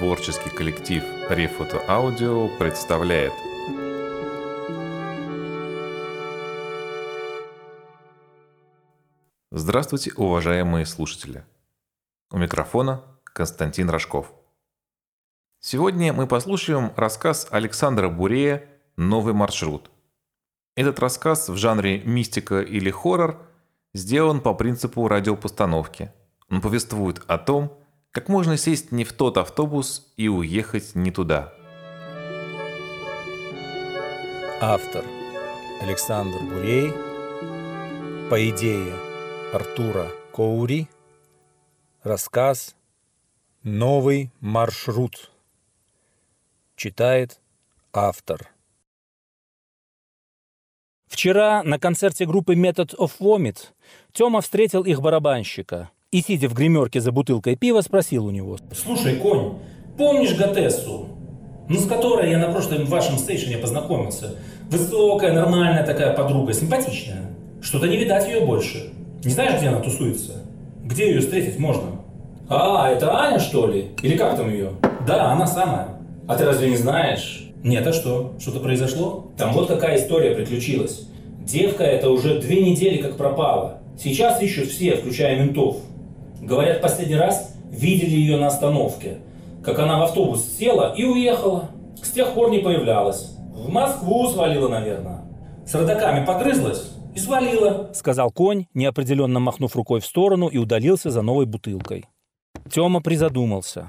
Творческий коллектив Рефото Аудио представляет Здравствуйте, уважаемые слушатели! У микрофона Константин Рожков. Сегодня мы послушаем рассказ Александра Бурея «Новый маршрут». Этот рассказ в жанре мистика или хоррор сделан по принципу радиопостановки. Он повествует о том, как можно сесть не в тот автобус и уехать не туда. Автор Александр Бурей. По идее Артура Коури. Рассказ «Новый маршрут». Читает автор. Вчера на концерте группы Method of Vomit Тёма встретил их барабанщика – и, сидя в гримерке за бутылкой пива, спросил у него. «Слушай, Конь, помнишь Готессу? Ну, с которой я на прошлом вашем стейшене познакомился. Высокая, нормальная такая подруга, симпатичная. Что-то не видать ее больше. Не знаешь, где она тусуется? Где ее встретить можно?» «А, это Аня, что ли? Или как там ее?» «Да, она самая. А ты разве не знаешь?» «Нет, а что? Что-то произошло?» «Там вот какая история приключилась. Девка эта уже две недели как пропала. Сейчас ищут все, включая ментов. Говорят, последний раз видели ее на остановке, как она в автобус села и уехала. С тех пор не появлялась. В Москву свалила, наверное. С родаками погрызлась и свалила, сказал конь, неопределенно махнув рукой в сторону и удалился за новой бутылкой. Тёма призадумался.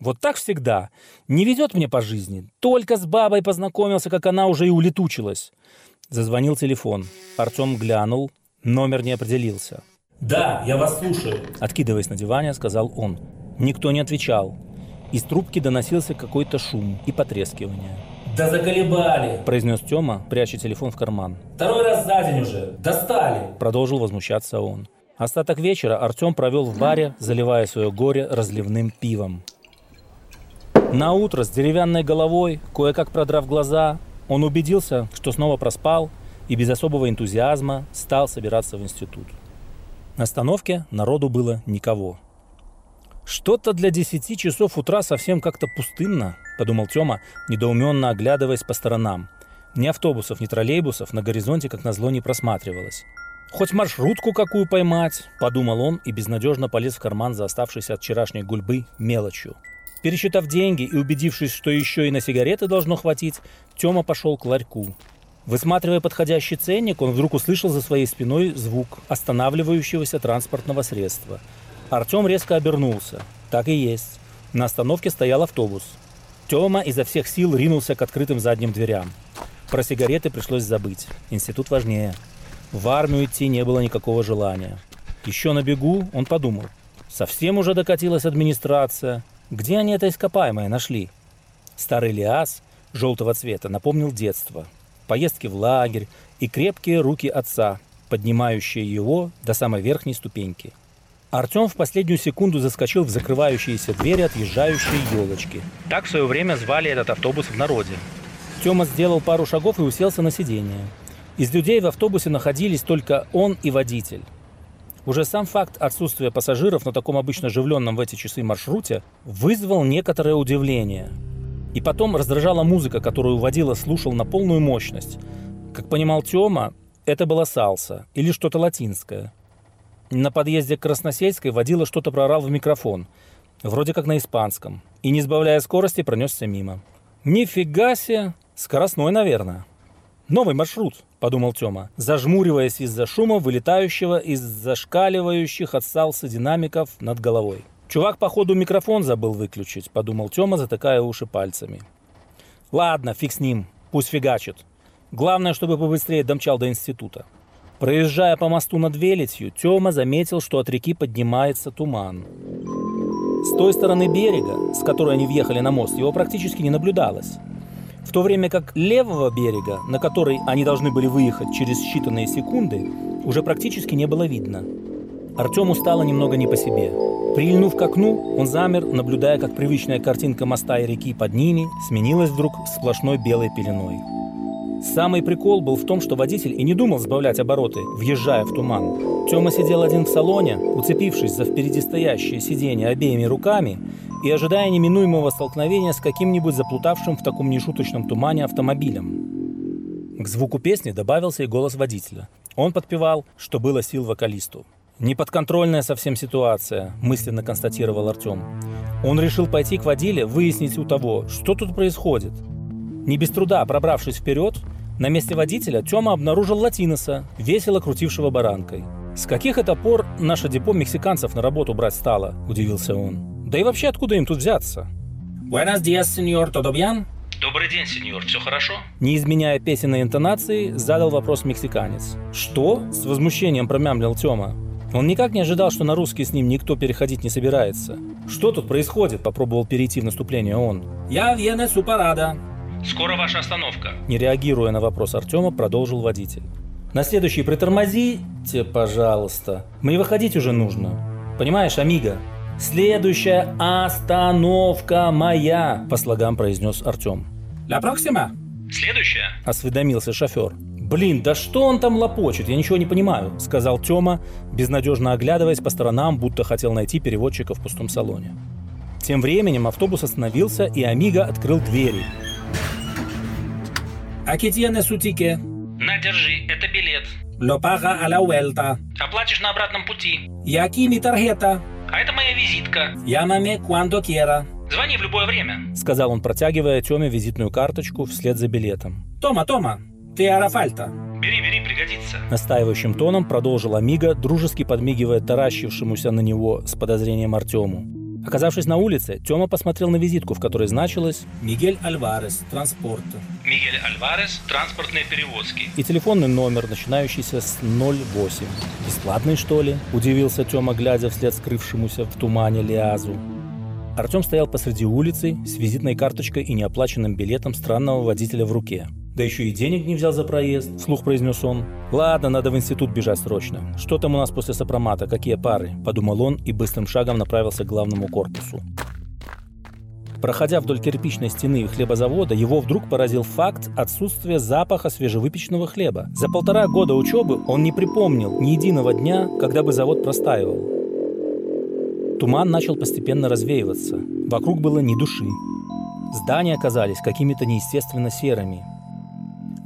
Вот так всегда. Не везет мне по жизни. Только с бабой познакомился, как она уже и улетучилась. Зазвонил телефон. Артем глянул. Номер не определился. «Да, я вас слушаю», — откидываясь на диване, сказал он. Никто не отвечал. Из трубки доносился какой-то шум и потрескивание. «Да заколебали!» – произнес Тёма, пряча телефон в карман. «Второй раз за день уже! Достали!» – продолжил возмущаться он. Остаток вечера Артём провел в баре, заливая свое горе разливным пивом. На утро с деревянной головой, кое-как продрав глаза, он убедился, что снова проспал и без особого энтузиазма стал собираться в институт. На остановке народу было никого. «Что-то для десяти часов утра совсем как-то пустынно», – подумал Тёма, недоуменно оглядываясь по сторонам. Ни автобусов, ни троллейбусов на горизонте, как назло, не просматривалось. «Хоть маршрутку какую поймать», – подумал он и безнадежно полез в карман за оставшейся от вчерашней гульбы мелочью. Пересчитав деньги и убедившись, что еще и на сигареты должно хватить, Тёма пошел к ларьку. Высматривая подходящий ценник, он вдруг услышал за своей спиной звук останавливающегося транспортного средства. Артем резко обернулся. Так и есть. На остановке стоял автобус. Тёма изо всех сил ринулся к открытым задним дверям. Про сигареты пришлось забыть. Институт важнее. В армию идти не было никакого желания. Еще на бегу он подумал. Совсем уже докатилась администрация. Где они это ископаемое нашли? Старый лиас желтого цвета напомнил детство – поездки в лагерь и крепкие руки отца, поднимающие его до самой верхней ступеньки. Артем в последнюю секунду заскочил в закрывающиеся двери отъезжающей елочки. Так в свое время звали этот автобус в народе. Тёма сделал пару шагов и уселся на сиденье. Из людей в автобусе находились только он и водитель. Уже сам факт отсутствия пассажиров на таком обычно оживленном в эти часы маршруте вызвал некоторое удивление – и потом раздражала музыка, которую водила слушал на полную мощность. Как понимал Тёма, это была салса или что-то латинское. На подъезде к Красносельской водила что-то прорал в микрофон, вроде как на испанском, и, не сбавляя скорости, пронесся мимо. «Нифига себе! Скоростной, наверное!» «Новый маршрут», — подумал Тёма, зажмуриваясь из-за шума, вылетающего из зашкаливающих от салса динамиков над головой. Чувак, походу, микрофон забыл выключить, подумал Тёма, затыкая уши пальцами. Ладно, фиг с ним, пусть фигачит. Главное, чтобы побыстрее домчал до института. Проезжая по мосту над Велетью, Тёма заметил, что от реки поднимается туман. С той стороны берега, с которой они въехали на мост, его практически не наблюдалось. В то время как левого берега, на который они должны были выехать через считанные секунды, уже практически не было видно. Артему стало немного не по себе. Прильнув к окну, он замер, наблюдая, как привычная картинка моста и реки под ними сменилась вдруг сплошной белой пеленой. Самый прикол был в том, что водитель и не думал сбавлять обороты, въезжая в туман. Тёма сидел один в салоне, уцепившись за впереди стоящее сиденье обеими руками и ожидая неминуемого столкновения с каким-нибудь заплутавшим в таком нешуточном тумане автомобилем. К звуку песни добавился и голос водителя. Он подпевал, что было сил вокалисту. «Неподконтрольная совсем ситуация», – мысленно констатировал Артем. Он решил пойти к водиле, выяснить у того, что тут происходит. Не без труда пробравшись вперед, на месте водителя Тёма обнаружил латиноса, весело крутившего баранкой. «С каких это пор наше депо мексиканцев на работу брать стало?» – удивился он. «Да и вообще откуда им тут взяться?» Buenos días, señor, ¿todo bien? «Добрый день, сеньор, все хорошо?» Не изменяя песенной интонации, задал вопрос мексиканец. «Что?» – с возмущением промямлил Тёма. Он никак не ожидал, что на русский с ним никто переходить не собирается. «Что тут происходит?» – попробовал перейти в наступление он. «Я Вене Супарада», «Скоро ваша остановка», – не реагируя на вопрос Артема, продолжил водитель. «На следующий притормозите, пожалуйста. Мне выходить уже нужно. Понимаешь, Амиго?» «Следующая остановка моя», – по слогам произнес Артем. «Ля проксима?» «Следующая?» – осведомился шофер. «Блин, да что он там лопочет? Я ничего не понимаю», – сказал Тёма, безнадежно оглядываясь по сторонам, будто хотел найти переводчика в пустом салоне. Тем временем автобус остановился, и Амиго открыл двери. Su ticket. На, держи, это билет. A la vuelta. Оплатишь на обратном пути. Mi tarjeta. А это моя визитка. Llámame cuando quiera. Звони в любое время, сказал он, протягивая Тёме визитную карточку вслед за билетом. Тома, Тома, hará falta. Бери, бери, пригодится. Настаивающим тоном продолжил Амиго, дружески подмигивая таращившемуся на него с подозрением Артему. Оказавшись на улице, Тёма посмотрел на визитку, в которой значилось «Мигель Альварес, транспорт». «Мигель Альварес, транспортные перевозки». И телефонный номер, начинающийся с 08. «Бесплатный, что ли?» – удивился Тёма, глядя вслед скрывшемуся в тумане Лиазу. Артём стоял посреди улицы с визитной карточкой и неоплаченным билетом странного водителя в руке – да еще и денег не взял за проезд, вслух произнес он. Ладно, надо в институт бежать срочно. Что там у нас после сопромата, какие пары? Подумал он и быстрым шагом направился к главному корпусу. Проходя вдоль кирпичной стены хлебозавода, его вдруг поразил факт отсутствия запаха свежевыпеченного хлеба. За полтора года учебы он не припомнил ни единого дня, когда бы завод простаивал. Туман начал постепенно развеиваться. Вокруг было ни души. Здания оказались какими-то неестественно серыми.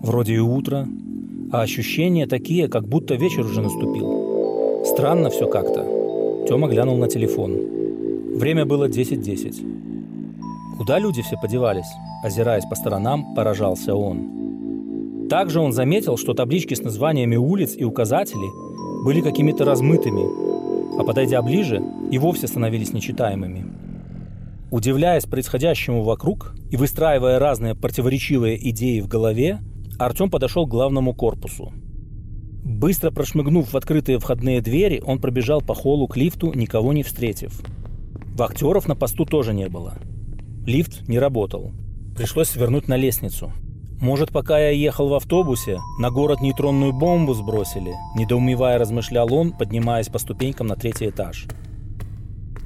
Вроде и утро, а ощущения такие, как будто вечер уже наступил. Странно все как-то. Тёма глянул на телефон. Время было 10.10. Куда люди все подевались? Озираясь по сторонам, поражался он. Также он заметил, что таблички с названиями улиц и указатели были какими-то размытыми, а подойдя ближе, и вовсе становились нечитаемыми. Удивляясь происходящему вокруг и выстраивая разные противоречивые идеи в голове, Артем подошел к главному корпусу. Быстро прошмыгнув в открытые входные двери, он пробежал по холлу к лифту, никого не встретив. Вахтеров на посту тоже не было. Лифт не работал. Пришлось свернуть на лестницу. Может, пока я ехал в автобусе, на город нейтронную бомбу сбросили? Недоумевая размышлял он, поднимаясь по ступенькам на третий этаж.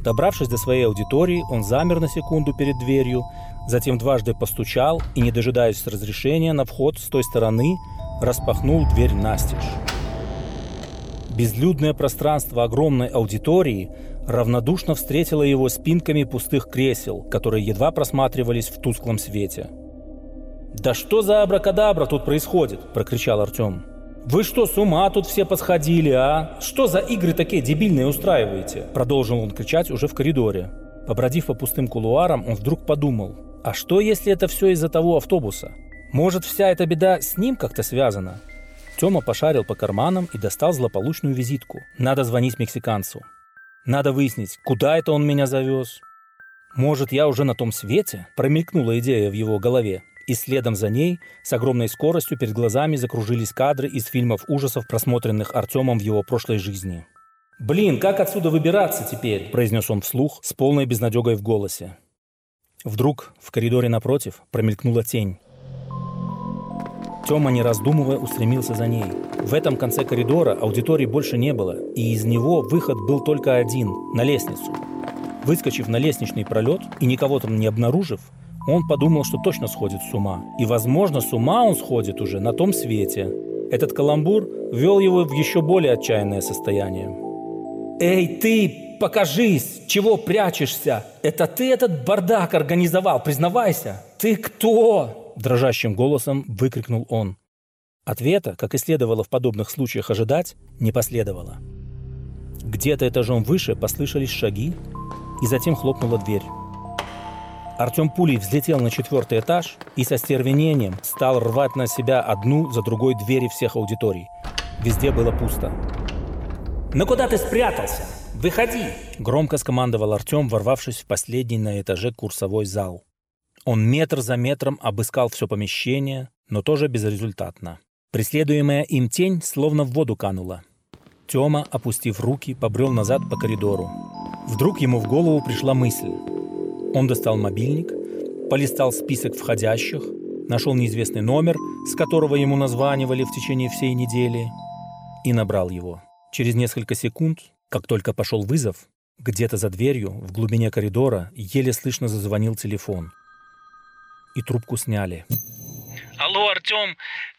Добравшись до своей аудитории, он замер на секунду перед дверью, затем дважды постучал и, не дожидаясь разрешения на вход с той стороны, распахнул дверь настежь. Безлюдное пространство огромной аудитории равнодушно встретило его спинками пустых кресел, которые едва просматривались в тусклом свете. «Да что за абракадабра тут происходит?» – прокричал Артем. «Вы что, с ума тут все посходили, а? Что за игры такие дебильные устраиваете?» Продолжил он кричать уже в коридоре. Побродив по пустым кулуарам, он вдруг подумал. А что, если это все из-за того автобуса? Может, вся эта беда с ним как-то связана? Тёма пошарил по карманам и достал злополучную визитку. Надо звонить мексиканцу. Надо выяснить, куда это он меня завез. Может, я уже на том свете? Промелькнула идея в его голове и следом за ней с огромной скоростью перед глазами закружились кадры из фильмов ужасов, просмотренных Артемом в его прошлой жизни. «Блин, как отсюда выбираться теперь?» – произнес он вслух с полной безнадегой в голосе. Вдруг в коридоре напротив промелькнула тень. Тёма, не раздумывая, устремился за ней. В этом конце коридора аудитории больше не было, и из него выход был только один – на лестницу. Выскочив на лестничный пролет и никого там не обнаружив, он подумал, что точно сходит с ума. И, возможно, с ума он сходит уже на том свете. Этот каламбур ввел его в еще более отчаянное состояние. «Эй, ты, покажись! Чего прячешься? Это ты этот бардак организовал, признавайся! Ты кто?» Дрожащим голосом выкрикнул он. Ответа, как и следовало в подобных случаях ожидать, не последовало. Где-то этажом выше послышались шаги, и затем хлопнула дверь. Артем пулей взлетел на четвертый этаж и со стервенением стал рвать на себя одну за другой двери всех аудиторий. Везде было пусто. «Ну куда ты спрятался? Выходи!» Громко скомандовал Артем, ворвавшись в последний на этаже курсовой зал. Он метр за метром обыскал все помещение, но тоже безрезультатно. Преследуемая им тень словно в воду канула. Тёма, опустив руки, побрел назад по коридору. Вдруг ему в голову пришла мысль. Он достал мобильник, полистал список входящих, нашел неизвестный номер, с которого ему названивали в течение всей недели, и набрал его. Через несколько секунд, как только пошел вызов, где-то за дверью, в глубине коридора, еле слышно зазвонил телефон. И трубку сняли. Алло, Артем,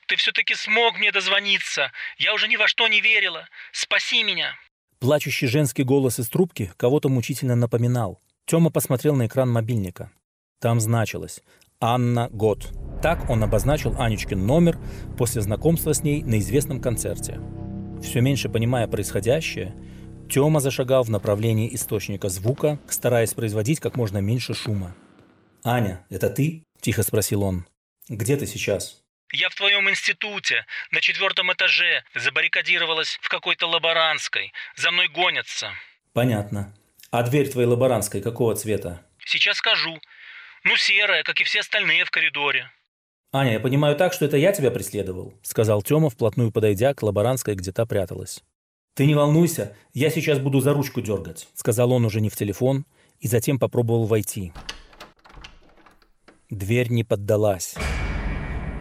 ты все-таки смог мне дозвониться. Я уже ни во что не верила. Спаси меня. Плачущий женский голос из трубки кого-то мучительно напоминал. Тёма посмотрел на экран мобильника. Там значилось «Анна Год». Так он обозначил Анечкин номер после знакомства с ней на известном концерте. Все меньше понимая происходящее, Тёма зашагал в направлении источника звука, стараясь производить как можно меньше шума. «Аня, это ты?» – тихо спросил он. «Где ты сейчас?» Я в твоем институте, на четвертом этаже, забаррикадировалась в какой-то лаборантской. За мной гонятся. Понятно. А дверь твоей лаборантской какого цвета? Сейчас скажу. Ну, серая, как и все остальные в коридоре. Аня, я понимаю так, что это я тебя преследовал, сказал Тёма, вплотную подойдя к лаборантской, где та пряталась. Ты не волнуйся, я сейчас буду за ручку дергать, сказал он уже не в телефон, и затем попробовал войти. Дверь не поддалась.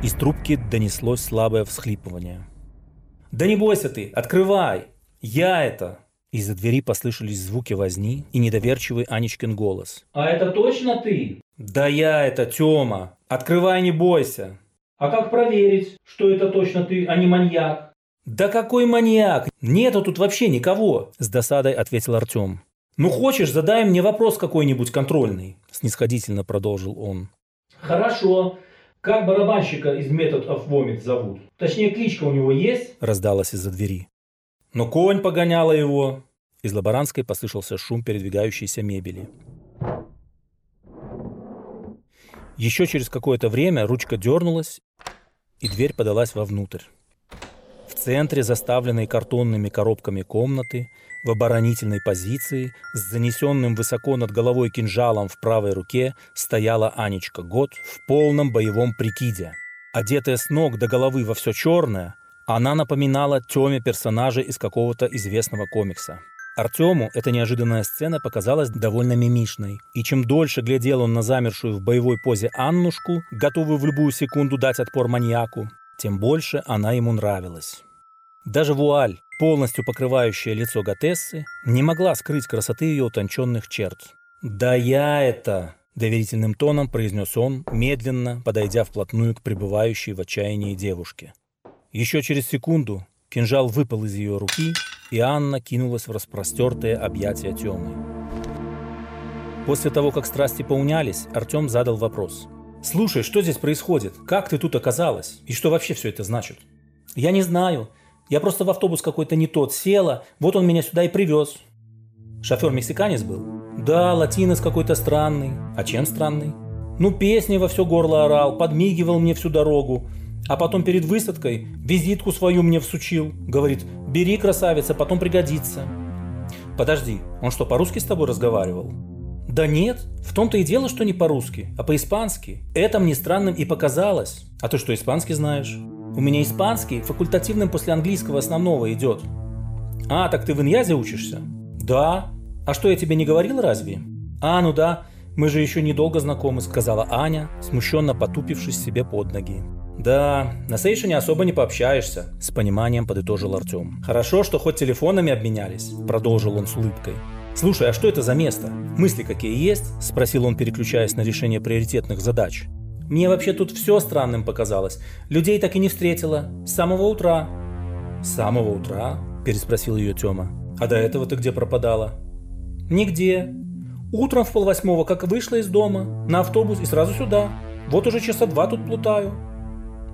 Из трубки донеслось слабое всхлипывание. «Да не бойся ты, открывай! Я это!» Из-за двери послышались звуки возни и недоверчивый Анечкин голос. «А это точно ты?» «Да я это, Тёма! Открывай, не бойся!» «А как проверить, что это точно ты, а не маньяк?» «Да какой маньяк? Нету тут вообще никого!» С досадой ответил Артём. «Ну хочешь, задай мне вопрос какой-нибудь контрольный?» Снисходительно продолжил он. «Хорошо. Как барабанщика из Method of Vomit зовут? Точнее, кличка у него есть?» Раздалась из-за двери. «Но конь погоняла его!» Из лаборантской послышался шум передвигающейся мебели. Еще через какое-то время ручка дернулась, и дверь подалась вовнутрь. Центре заставленной картонными коробками комнаты в оборонительной позиции, с занесенным высоко над головой кинжалом в правой руке, стояла Анечка Год в полном боевом прикиде. Одетая с ног до головы во все черное, она напоминала Тёме персонажа из какого-то известного комикса. Артему эта неожиданная сцена показалась довольно мимишной, и чем дольше глядел он на замершую в боевой позе Аннушку, готовую в любую секунду дать отпор маньяку, тем больше она ему нравилась. Даже вуаль, полностью покрывающая лицо Готессы, не могла скрыть красоты ее утонченных черт. «Да я это!» – доверительным тоном произнес он, медленно подойдя вплотную к пребывающей в отчаянии девушке. Еще через секунду кинжал выпал из ее руки, и Анна кинулась в распростертые объятия Темы. После того, как страсти поунялись, Артем задал вопрос. «Слушай, что здесь происходит? Как ты тут оказалась? И что вообще все это значит?» «Я не знаю. Я просто в автобус какой-то не тот села, вот он меня сюда и привез. Шофер мексиканец был? Да, латинос какой-то странный. А чем странный? Ну, песни во все горло орал, подмигивал мне всю дорогу. А потом перед высадкой визитку свою мне всучил. Говорит, бери, красавица, потом пригодится. Подожди, он что, по-русски с тобой разговаривал? Да нет, в том-то и дело, что не по-русски, а по-испански. Это мне странным и показалось. А ты что, испанский знаешь? У меня испанский факультативным после английского основного идет. А, так ты в Иньязе учишься? Да. А что, я тебе не говорил разве? А, ну да, мы же еще недолго знакомы, сказала Аня, смущенно потупившись себе под ноги. Да, на сейшене особо не пообщаешься, с пониманием подытожил Артем. Хорошо, что хоть телефонами обменялись, продолжил он с улыбкой. «Слушай, а что это за место? Мысли какие есть?» – спросил он, переключаясь на решение приоритетных задач. Мне вообще тут все странным показалось. Людей так и не встретила. С самого утра. С самого утра? Переспросил ее Тёма. А до этого ты где пропадала? Нигде. Утром в полвосьмого, как вышла из дома, на автобус и сразу сюда. Вот уже часа два тут плутаю.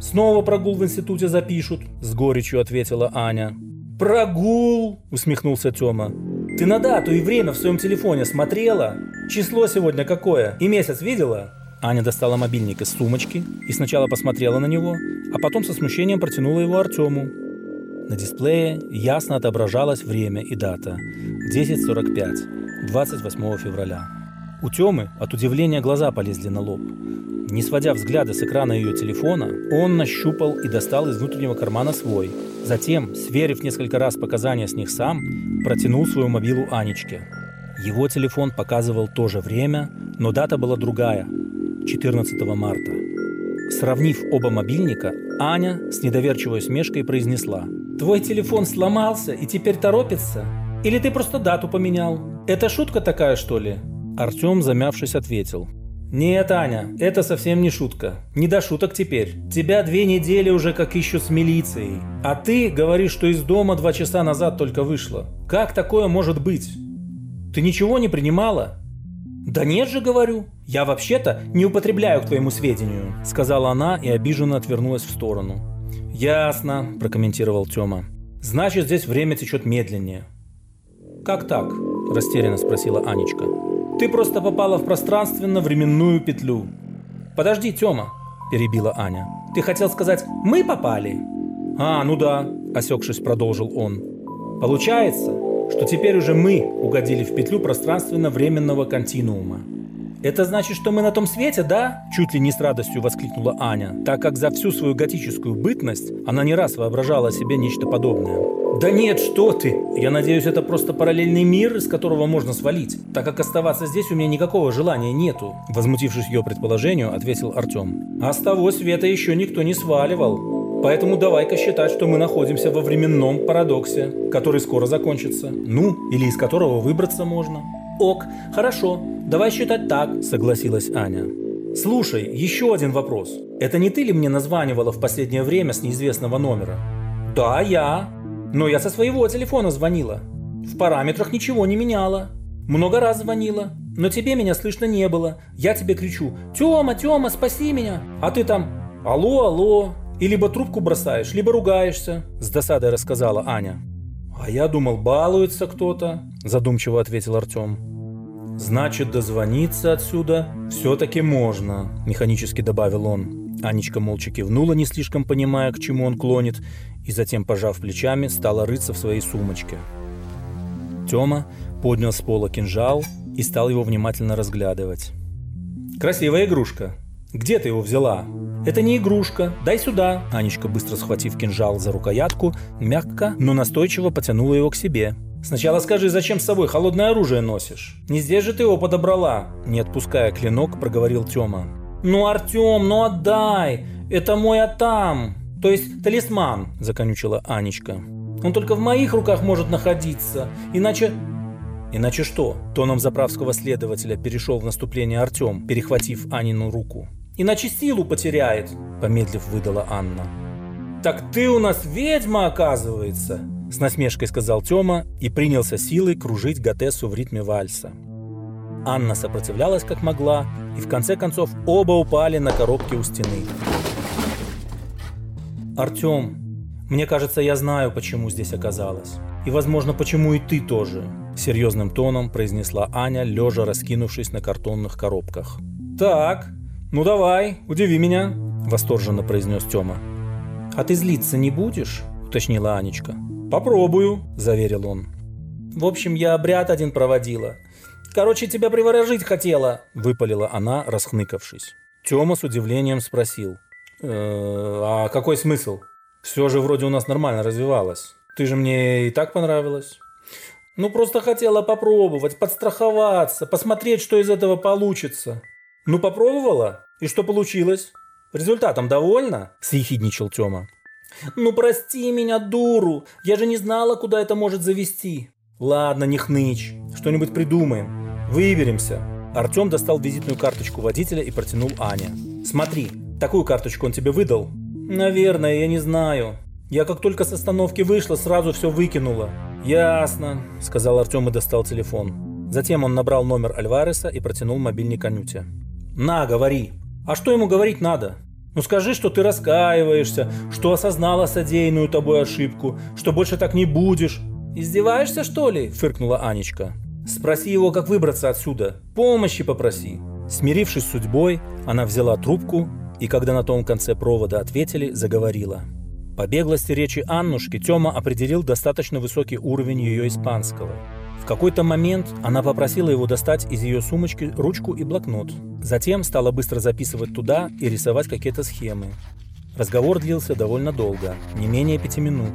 Снова прогул в институте запишут, с горечью ответила Аня. Прогул, усмехнулся Тёма. Ты на дату и время в своем телефоне смотрела? Число сегодня какое? И месяц видела? Аня достала мобильник из сумочки и сначала посмотрела на него, а потом со смущением протянула его Артему. На дисплее ясно отображалось время и дата. 10.45, 28 февраля. У Тёмы от удивления глаза полезли на лоб. Не сводя взгляда с экрана ее телефона, он нащупал и достал из внутреннего кармана свой. Затем, сверив несколько раз показания с них сам, протянул свою мобилу Анечке. Его телефон показывал то же время, но дата была другая – 14 марта. Сравнив оба мобильника, Аня с недоверчивой усмешкой произнесла. «Твой телефон сломался и теперь торопится? Или ты просто дату поменял? Это шутка такая, что ли?» Артем, замявшись, ответил. «Нет, Аня, это совсем не шутка. Не до шуток теперь. Тебя две недели уже как ищут с милицией. А ты говоришь, что из дома два часа назад только вышла. Как такое может быть? Ты ничего не принимала?» «Да нет же, говорю. Я вообще-то не употребляю к твоему сведению», — сказала она и обиженно отвернулась в сторону. «Ясно», — прокомментировал Тёма. «Значит, здесь время течет медленнее». «Как так?» – растерянно спросила Анечка. «Ты просто попала в пространственно-временную петлю». «Подожди, Тёма», – перебила Аня. «Ты хотел сказать, мы попали?» «А, ну да», – осекшись, продолжил он. «Получается, что теперь уже мы угодили в петлю пространственно-временного континуума. «Это значит, что мы на том свете, да?» Чуть ли не с радостью воскликнула Аня, так как за всю свою готическую бытность она не раз воображала о себе нечто подобное. «Да нет, что ты! Я надеюсь, это просто параллельный мир, из которого можно свалить, так как оставаться здесь у меня никакого желания нету», возмутившись ее предположению, ответил Артем. «А с того света еще никто не сваливал. Поэтому давай-ка считать, что мы находимся во временном парадоксе, который скоро закончится. Ну, или из которого выбраться можно». «Ок, хорошо, давай считать так», — согласилась Аня. «Слушай, еще один вопрос. Это не ты ли мне названивала в последнее время с неизвестного номера?» «Да, я. Но я со своего телефона звонила. В параметрах ничего не меняла. Много раз звонила. Но тебе меня слышно не было. Я тебе кричу «Тёма, Тёма, спаси меня!» А ты там «Алло, алло!» И либо трубку бросаешь, либо ругаешься, с досадой рассказала Аня. «А я думал, балуется кто-то», – задумчиво ответил Артем. «Значит, дозвониться отсюда все-таки можно», – механически добавил он. Анечка молча кивнула, не слишком понимая, к чему он клонит, и затем, пожав плечами, стала рыться в своей сумочке. Тёма поднял с пола кинжал и стал его внимательно разглядывать. «Красивая игрушка. Где ты его взяла?» «Это не игрушка. Дай сюда!» Анечка, быстро схватив кинжал за рукоятку, мягко, но настойчиво потянула его к себе. «Сначала скажи, зачем с собой холодное оружие носишь? Не здесь же ты его подобрала!» Не отпуская клинок, проговорил Тёма. «Ну, Артём, ну отдай! Это мой Атам! То есть талисман!» – законючила Анечка. «Он только в моих руках может находиться, иначе Иначе что? Тоном заправского следователя перешел в наступление Артем, перехватив Анину руку. Иначе силу потеряет, помедлив выдала Анна. Так ты у нас ведьма, оказывается, с насмешкой сказал Тёма и принялся силой кружить Гатесу в ритме вальса. Анна сопротивлялась как могла, и в конце концов оба упали на коробке у стены. «Артём, мне кажется, я знаю, почему здесь оказалась. И, возможно, почему и ты тоже», – серьезным тоном произнесла Аня, лежа раскинувшись на картонных коробках. «Так, «Ну давай, удиви меня», – восторженно произнес Тёма. «А ты злиться не будешь?» – уточнила Анечка. «Попробую», – заверил он. «В общем, я обряд один проводила. Короче, тебя приворожить хотела», – выпалила она, расхныкавшись. Тёма с удивлением спросил. «Э, «А какой смысл? Все же вроде у нас нормально развивалось. Ты же мне и так понравилась». «Ну, просто хотела попробовать, подстраховаться, посмотреть, что из этого получится», «Ну, попробовала? И что получилось? Результатом довольна?» – съехидничал Тёма. «Ну, прости меня, дуру! Я же не знала, куда это может завести!» «Ладно, не хнычь. Что-нибудь придумаем. Выберемся». Артём достал визитную карточку водителя и протянул Ане. «Смотри, такую карточку он тебе выдал?» «Наверное, я не знаю. Я как только с остановки вышла, сразу все выкинула». «Ясно», – сказал Артём и достал телефон. Затем он набрал номер Альвареса и протянул мобильник Анюте. «На, говори!» «А что ему говорить надо? Ну скажи, что ты раскаиваешься, что осознала содеянную тобой ошибку, что больше так не будешь». «Издеваешься, что ли?» – фыркнула Анечка. «Спроси его, как выбраться отсюда. Помощи попроси». Смирившись с судьбой, она взяла трубку и, когда на том конце провода ответили, заговорила. По беглости речи Аннушки Тёма определил достаточно высокий уровень ее испанского. В какой-то момент она попросила его достать из ее сумочки ручку и блокнот. Затем стала быстро записывать туда и рисовать какие-то схемы. Разговор длился довольно долго, не менее пяти минут.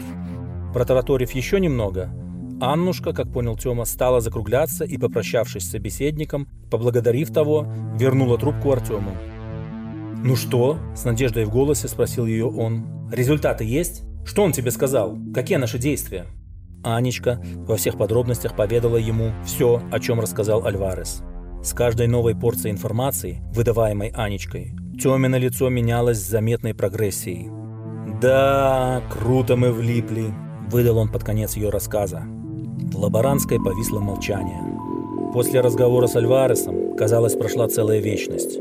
Протараторив еще немного, Аннушка, как понял Тёма, стала закругляться и, попрощавшись с собеседником, поблагодарив того, вернула трубку Артему. «Ну что?» – с надеждой в голосе спросил ее он. «Результаты есть? Что он тебе сказал? Какие наши действия?» Анечка во всех подробностях поведала ему все, о чем рассказал Альварес. С каждой новой порцией информации, выдаваемой Анечкой, Тёмино лицо менялось с заметной прогрессией. «Да, круто мы влипли», – выдал он под конец ее рассказа. В лаборантской повисло молчание. После разговора с Альваресом, казалось, прошла целая вечность.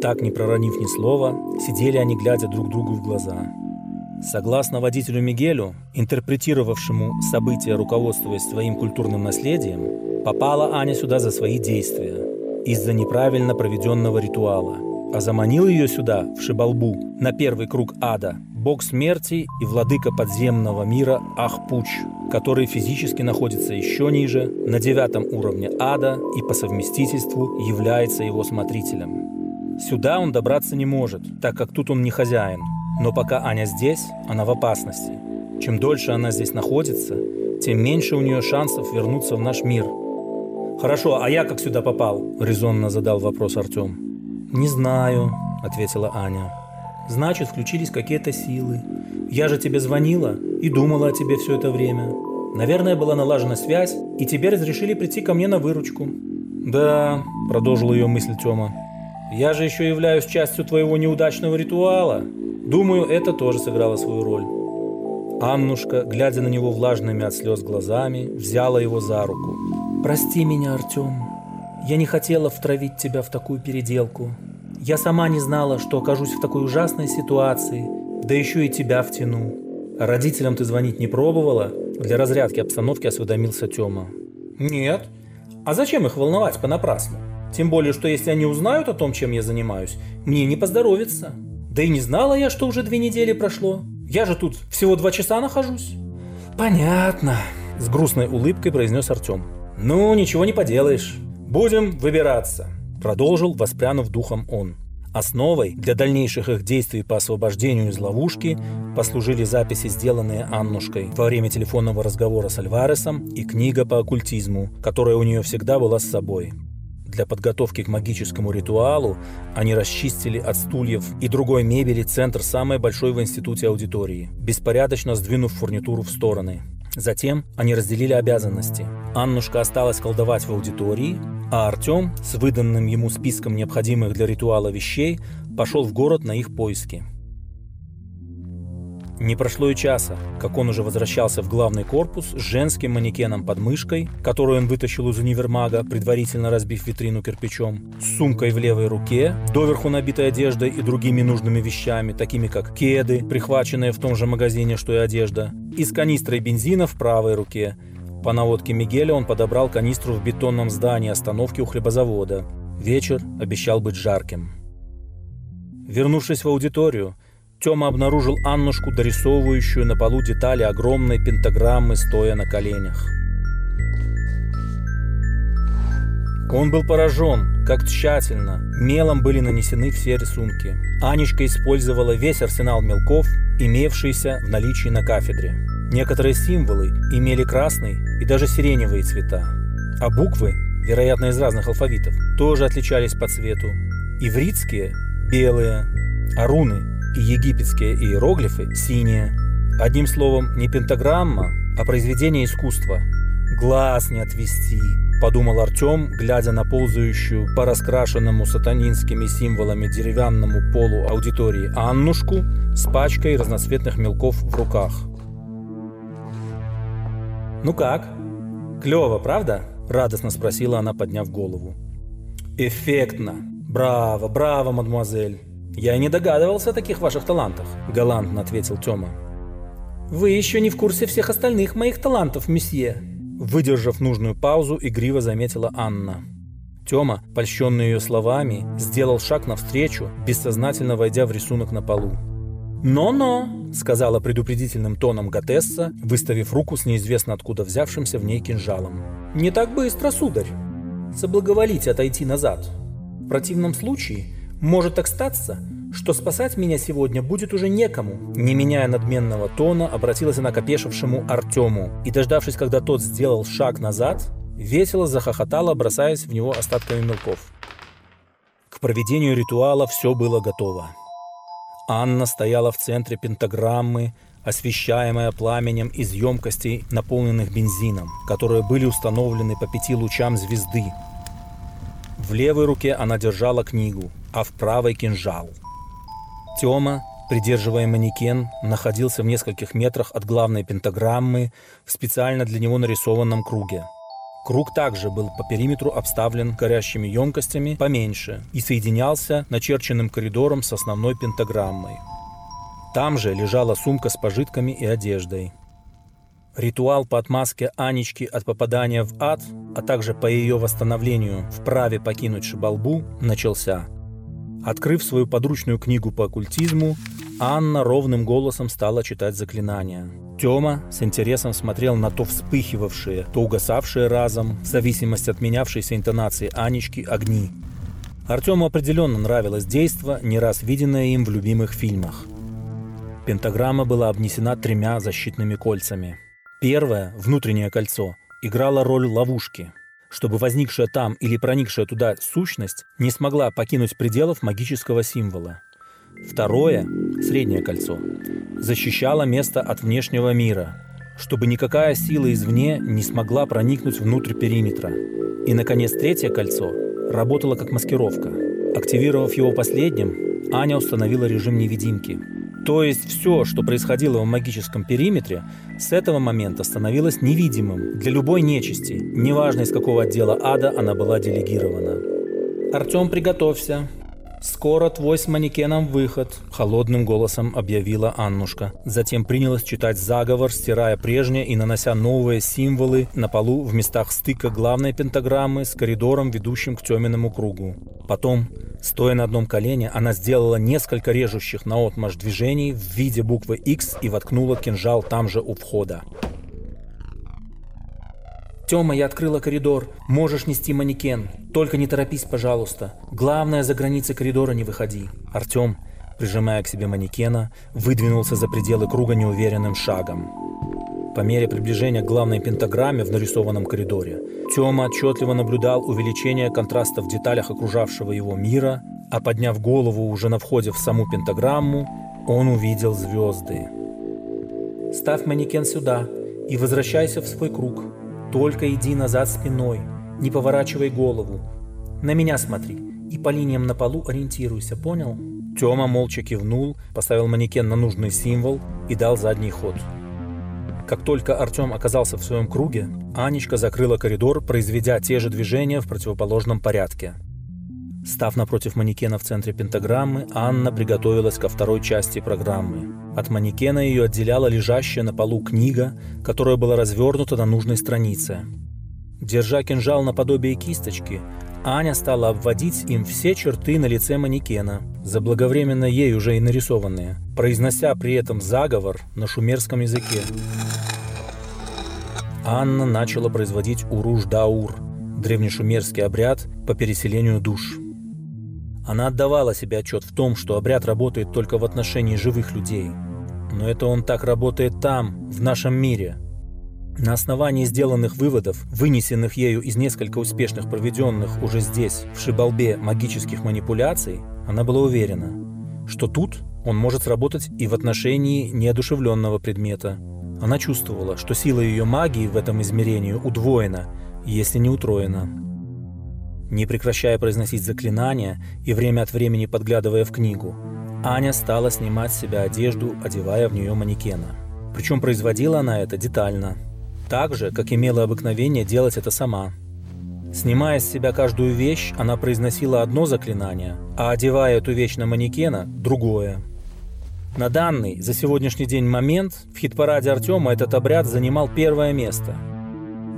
Так, не проронив ни слова, сидели они, глядя друг другу в глаза. Согласно водителю Мигелю, интерпретировавшему события, руководствуясь своим культурным наследием, попала Аня сюда за свои действия, из-за неправильно проведенного ритуала, а заманил ее сюда, в Шибалбу, на первый круг ада, бог смерти и владыка подземного мира Ахпуч, который физически находится еще ниже, на девятом уровне ада и по совместительству является его смотрителем. Сюда он добраться не может, так как тут он не хозяин. Но пока Аня здесь, она в опасности. Чем дольше она здесь находится, тем меньше у нее шансов вернуться в наш мир. «Хорошо, а я как сюда попал?» – резонно задал вопрос Артем. «Не знаю», – ответила Аня. Значит, включились какие-то силы. Я же тебе звонила и думала о тебе все это время. Наверное, была налажена связь, и тебе разрешили прийти ко мне на выручку. Да, продолжил ее мысль Тёма. Я же еще являюсь частью твоего неудачного ритуала. Думаю, это тоже сыграло свою роль. Аннушка, глядя на него влажными от слез глазами, взяла его за руку. «Прости меня, Артем. Я не хотела втравить тебя в такую переделку. Я сама не знала, что окажусь в такой ужасной ситуации, да еще и тебя втяну. Родителям ты звонить не пробовала? Для разрядки обстановки осведомился Тёма. Нет. А зачем их волновать понапрасну? Тем более, что если они узнают о том, чем я занимаюсь, мне не поздоровится. Да и не знала я, что уже две недели прошло. Я же тут всего два часа нахожусь. Понятно, с грустной улыбкой произнес Артем. Ну, ничего не поделаешь. Будем выбираться продолжил, воспрянув духом он. Основой для дальнейших их действий по освобождению из ловушки послужили записи, сделанные Аннушкой во время телефонного разговора с Альваресом и книга по оккультизму, которая у нее всегда была с собой. Для подготовки к магическому ритуалу они расчистили от стульев и другой мебели центр самой большой в институте аудитории, беспорядочно сдвинув фурнитуру в стороны. Затем они разделили обязанности. Аннушка осталась колдовать в аудитории, а Артем с выданным ему списком необходимых для ритуала вещей пошел в город на их поиски. Не прошло и часа, как он уже возвращался в главный корпус с женским манекеном под мышкой, которую он вытащил из универмага, предварительно разбив витрину кирпичом, с сумкой в левой руке, доверху набитой одеждой и другими нужными вещами, такими как кеды, прихваченные в том же магазине, что и одежда, и с канистрой бензина в правой руке. По наводке Мигеля он подобрал канистру в бетонном здании остановки у хлебозавода. Вечер обещал быть жарким. Вернувшись в аудиторию, Тёма обнаружил Аннушку, дорисовывающую на полу детали огромной пентаграммы, стоя на коленях. Он был поражен, как тщательно, мелом были нанесены все рисунки. Анечка использовала весь арсенал мелков, имевшийся в наличии на кафедре. Некоторые символы имели красный и даже сиеневые цвета, а буквы, вероятно из разных алфавитов, тоже отличались по цвету. Ивритские – белые, а руны и египетские иероглифы синие. Одним словом, не пентаграмма, а произведение искусства. Глаз не отвести, подумал Артем, глядя на ползающую по раскрашенному сатанинскими символами деревянному полу аудитории Аннушку с пачкой разноцветных мелков в руках. «Ну как? Клево, правда?» Радостно спросила она, подняв голову. «Эффектно! Браво, браво, мадемуазель! Я и не догадывался о таких ваших талантах», — галантно ответил Тёма. «Вы еще не в курсе всех остальных моих талантов, месье», Выдержав нужную паузу, игриво заметила Анна. Тёма, польщенный ее словами, сделал шаг навстречу, бессознательно войдя в рисунок на полу. «Но-но», — сказала предупредительным тоном Готесса, выставив руку с неизвестно откуда взявшимся в ней кинжалом. «Не так быстро, сударь. Соблаговолите отойти назад. В противном случае может так статься, что спасать меня сегодня будет уже некому. Не меняя надменного тона, обратилась она к опешившему Артему и, дождавшись, когда тот сделал шаг назад, весело захохотала, бросаясь в него остатками мелков. К проведению ритуала все было готово. Анна стояла в центре пентаграммы, освещаемая пламенем из емкостей, наполненных бензином, которые были установлены по пяти лучам звезды. В левой руке она держала книгу, а в правой – кинжал – Тёма, придерживая манекен, находился в нескольких метрах от главной пентаграммы в специально для него нарисованном круге. Круг также был по периметру обставлен горящими емкостями поменьше и соединялся начерченным коридором с основной пентаграммой. Там же лежала сумка с пожитками и одеждой. Ритуал по отмазке Анечки от попадания в ад, а также по ее восстановлению в праве покинуть Шибалбу, начался – Открыв свою подручную книгу по оккультизму, Анна ровным голосом стала читать заклинания. Тёма с интересом смотрел на то вспыхивавшие, то угасавшие разом, в зависимости от менявшейся интонации Анечки, огни. Артему определенно нравилось действо, не раз виденное им в любимых фильмах. Пентаграмма была обнесена тремя защитными кольцами. Первое, внутреннее кольцо, играло роль ловушки – чтобы возникшая там или проникшая туда сущность не смогла покинуть пределов магического символа. Второе, среднее кольцо, защищало место от внешнего мира, чтобы никакая сила извне не смогла проникнуть внутрь периметра. И, наконец, третье кольцо работало как маскировка. Активировав его последним, Аня установила режим невидимки – то есть все, что происходило в магическом периметре, с этого момента становилось невидимым для любой нечисти, неважно из какого отдела ада она была делегирована. «Артем, приготовься. «Скоро твой с манекеном выход», – холодным голосом объявила Аннушка. Затем принялась читать заговор, стирая прежние и нанося новые символы на полу в местах стыка главной пентаграммы с коридором, ведущим к теменному кругу. Потом, стоя на одном колене, она сделала несколько режущих наотмашь движений в виде буквы X и воткнула кинжал там же у входа. «Тёма, я открыла коридор. Можешь нести манекен. Только не торопись, пожалуйста. Главное, за границы коридора не выходи». Артём, прижимая к себе манекена, выдвинулся за пределы круга неуверенным шагом. По мере приближения к главной пентаграмме в нарисованном коридоре, Тёма отчетливо наблюдал увеличение контраста в деталях окружавшего его мира, а подняв голову уже на входе в саму пентаграмму, он увидел звезды. «Ставь манекен сюда и возвращайся в свой круг», только иди назад спиной, не поворачивай голову. На меня смотри и по линиям на полу ориентируйся, понял? Тёма молча кивнул, поставил манекен на нужный символ и дал задний ход. Как только Артём оказался в своем круге, Анечка закрыла коридор, произведя те же движения в противоположном порядке. Став напротив манекена в центре пентаграммы, Анна приготовилась ко второй части программы. От манекена ее отделяла лежащая на полу книга, которая была развернута на нужной странице. Держа кинжал наподобие кисточки, Аня стала обводить им все черты на лице манекена, заблаговременно ей уже и нарисованные, произнося при этом заговор на шумерском языке. Анна начала производить уруж-даур, древнешумерский обряд по переселению душ – она отдавала себе отчет в том, что обряд работает только в отношении живых людей. Но это он так работает там, в нашем мире. На основании сделанных выводов, вынесенных ею из несколько успешных проведенных уже здесь, в Шибалбе, магических манипуляций, она была уверена, что тут он может сработать и в отношении неодушевленного предмета. Она чувствовала, что сила ее магии в этом измерении удвоена, если не утроена. Не прекращая произносить заклинания и время от времени подглядывая в книгу, Аня стала снимать с себя одежду, одевая в нее манекена. Причем производила она это детально. Так же, как имела обыкновение делать это сама. Снимая с себя каждую вещь, она произносила одно заклинание, а одевая эту вещь на манекена – другое. На данный, за сегодняшний день момент, в хит-параде Артема этот обряд занимал первое место.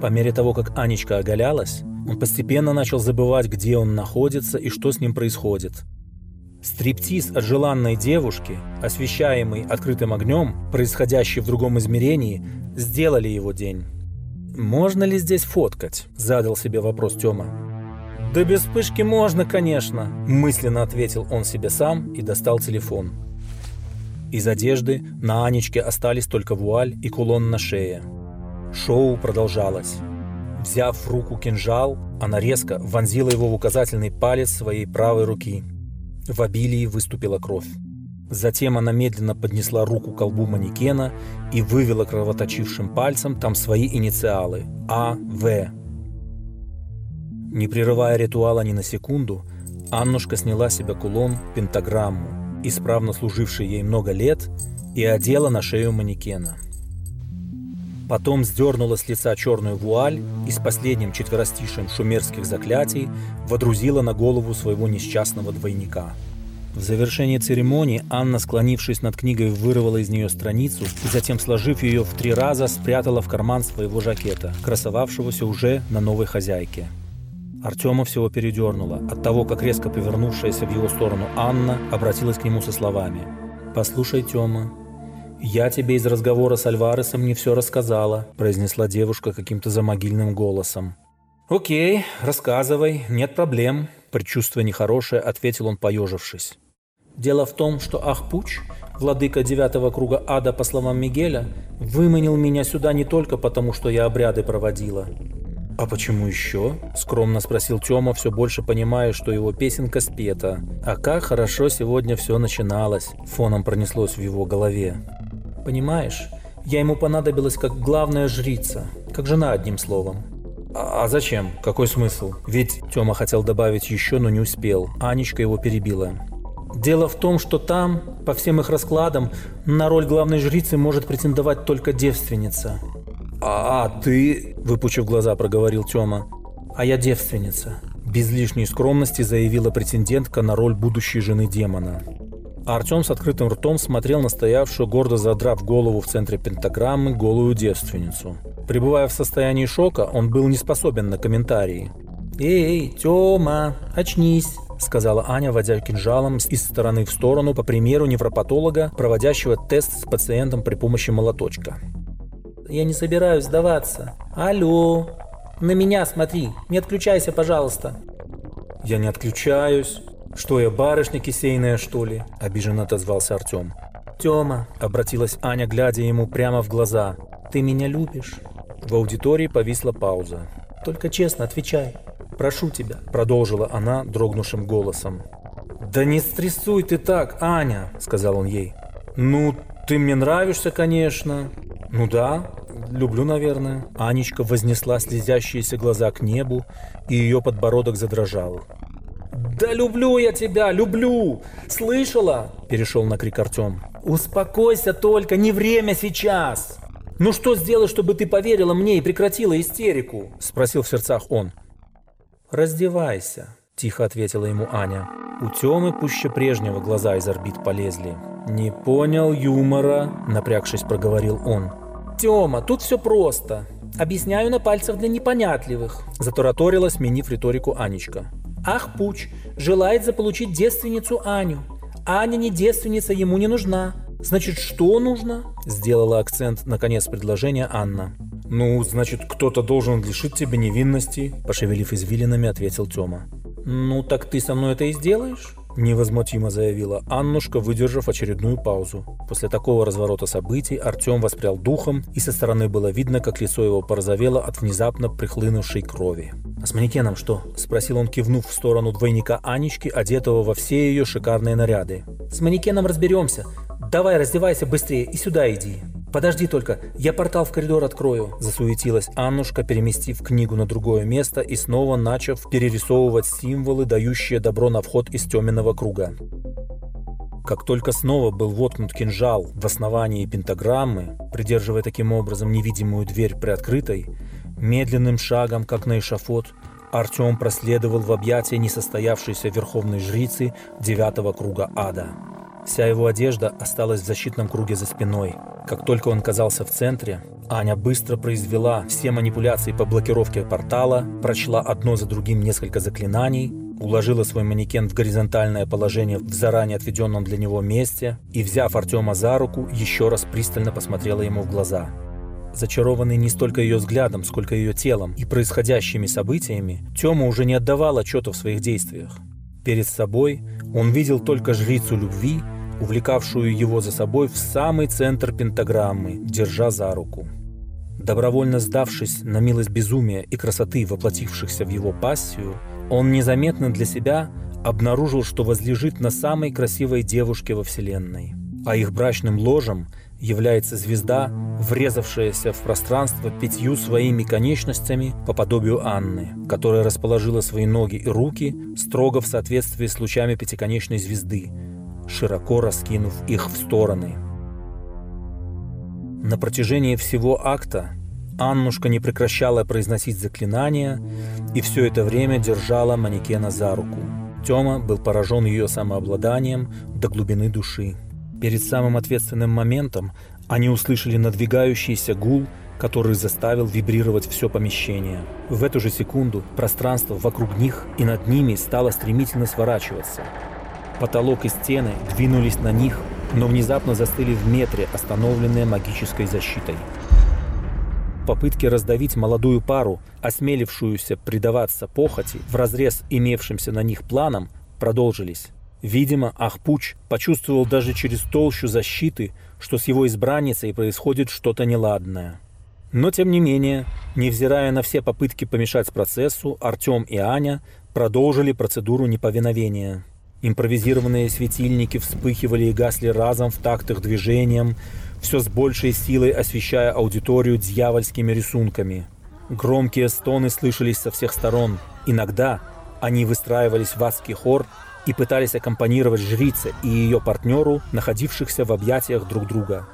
По мере того, как Анечка оголялась, он постепенно начал забывать, где он находится и что с ним происходит. Стриптиз от желанной девушки, освещаемый открытым огнем, происходящий в другом измерении, сделали его день. «Можно ли здесь фоткать?» – задал себе вопрос Тёма. «Да без вспышки можно, конечно», – мысленно ответил он себе сам и достал телефон. Из одежды на Анечке остались только вуаль и кулон на шее. Шоу продолжалось. Взяв в руку кинжал, она резко вонзила его в указательный палец своей правой руки. В обилии выступила кровь. Затем она медленно поднесла руку к колбу манекена и вывела кровоточившим пальцем там свои инициалы – А, В. Не прерывая ритуала ни на секунду, Аннушка сняла себе кулон, пентаграмму, исправно служивший ей много лет, и одела на шею манекена. Потом сдернула с лица черную вуаль и с последним четверостишем шумерских заклятий водрузила на голову своего несчастного двойника – в завершении церемонии Анна, склонившись над книгой, вырвала из нее страницу и затем, сложив ее в три раза, спрятала в карман своего жакета, красовавшегося уже на новой хозяйке. Артема всего передернуло от того, как резко повернувшаяся в его сторону Анна обратилась к нему со словами. «Послушай, Тёма, я тебе из разговора с Альваресом не все рассказала», произнесла девушка каким-то замогильным голосом. «Окей, рассказывай, нет проблем», предчувствуя нехорошее, ответил он, поежившись. Дело в том, что Ахпуч, владыка девятого круга ада, по словам Мигеля, выманил меня сюда не только потому, что я обряды проводила. «А почему еще?» – скромно спросил Тёма, все больше понимая, что его песенка спета. «А как хорошо сегодня все начиналось!» – фоном пронеслось в его голове. «Понимаешь, я ему понадобилась как главная жрица, как жена одним словом. А, а зачем? Какой смысл? Ведь Тёма хотел добавить еще, но не успел. Анечка его перебила. Дело в том, что там, по всем их раскладам, на роль главной жрицы может претендовать только девственница. «А, а ты...» – выпучив глаза, проговорил Тёма. «А я девственница», – без лишней скромности заявила претендентка на роль будущей жены демона. А Артем с открытым ртом смотрел на стоявшую, гордо задрав голову в центре пентаграммы, голую девственницу. Пребывая в состоянии шока, он был не способен на комментарии. «Эй, Тёма, очнись!» — сказала Аня, водя кинжалом из стороны в сторону, по примеру невропатолога, проводящего тест с пациентом при помощи молоточка. «Я не собираюсь сдаваться. Алло! На меня смотри, не отключайся, пожалуйста!» «Я не отключаюсь. Что я, барышня кисейная, что ли?» – обиженно отозвался Артем. «Тёма», – обратилась Аня, глядя ему прямо в глаза, – «ты меня любишь?» В аудитории повисла пауза. «Только честно отвечай. Прошу тебя», – продолжила она дрогнувшим голосом. «Да не стрессуй ты так, Аня», – сказал он ей. «Ну, ты мне нравишься, конечно». «Ну да, люблю, наверное». Анечка вознесла слезящиеся глаза к небу, и ее подбородок задрожал. «Да люблю я тебя, люблю! Слышала?» – перешел на крик Артем. «Успокойся только, не время сейчас!» «Ну что сделать, чтобы ты поверила мне и прекратила истерику?» – спросил в сердцах он. «Раздевайся», – тихо ответила ему Аня. У Тёмы пуще прежнего глаза из орбит полезли. «Не понял юмора», – напрягшись, проговорил он. «Тёма, тут все просто. Объясняю на пальцах для непонятливых», – затараторила, сменив риторику Анечка. «Ах, Пуч, желает заполучить девственницу Аню. Аня не девственница, ему не нужна. Значит, что нужно? Сделала акцент наконец предложения Анна. Ну, значит, кто-то должен лишить тебя невинности, пошевелив извилинами, ответил Тёма. Ну, так ты со мной это и сделаешь? Невозмутимо заявила Аннушка, выдержав очередную паузу. После такого разворота событий Артем воспрял духом, и со стороны было видно, как лицо его порозовело от внезапно прихлынувшей крови. «А с манекеном что?» – спросил он, кивнув в сторону двойника Анечки, одетого во все ее шикарные наряды. «С манекеном разберемся. Давай раздевайся быстрее и сюда иди». «Подожди только, я портал в коридор открою», – засуетилась Аннушка, переместив книгу на другое место и снова начав перерисовывать символы, дающие добро на вход из теменного круга. Как только снова был воткнут кинжал в основании пентаграммы, придерживая таким образом невидимую дверь приоткрытой, медленным шагом, как на эшафот, Артем проследовал в объятия несостоявшейся верховной жрицы девятого круга ада. Вся его одежда осталась в защитном круге за спиной. Как только он оказался в центре, Аня быстро произвела все манипуляции по блокировке портала, прочла одно за другим несколько заклинаний, уложила свой манекен в горизонтальное положение в заранее отведенном для него месте и, взяв Артема за руку, еще раз пристально посмотрела ему в глаза. Зачарованный не столько ее взглядом, сколько ее телом и происходящими событиями, Тёма уже не отдавал отчета в своих действиях. Перед собой он видел только жрицу любви, увлекавшую его за собой в самый центр пентаграммы, держа за руку. Добровольно сдавшись на милость безумия и красоты, воплотившихся в его пассию, он незаметно для себя обнаружил, что возлежит на самой красивой девушке во Вселенной. А их брачным ложем является звезда, врезавшаяся в пространство пятью своими конечностями по подобию Анны, которая расположила свои ноги и руки строго в соответствии с лучами пятиконечной звезды, широко раскинув их в стороны. На протяжении всего акта Аннушка не прекращала произносить заклинания и все это время держала манекена за руку. Тёма был поражен ее самообладанием до глубины души. Перед самым ответственным моментом они услышали надвигающийся гул, который заставил вибрировать все помещение. В эту же секунду пространство вокруг них и над ними стало стремительно сворачиваться. Потолок и стены двинулись на них, но внезапно застыли в метре, остановленные магической защитой. Попытки раздавить молодую пару, осмелившуюся предаваться похоти в разрез имевшимся на них планам, продолжились. Видимо, Ахпуч почувствовал даже через толщу защиты, что с его избранницей происходит что-то неладное. Но тем не менее, невзирая на все попытки помешать процессу, Артем и Аня продолжили процедуру неповиновения. Импровизированные светильники вспыхивали и гасли разом в такт их движением, все с большей силой освещая аудиторию дьявольскими рисунками. Громкие стоны слышались со всех сторон. Иногда они выстраивались в адский хор и пытались аккомпанировать жрице и ее партнеру, находившихся в объятиях друг друга.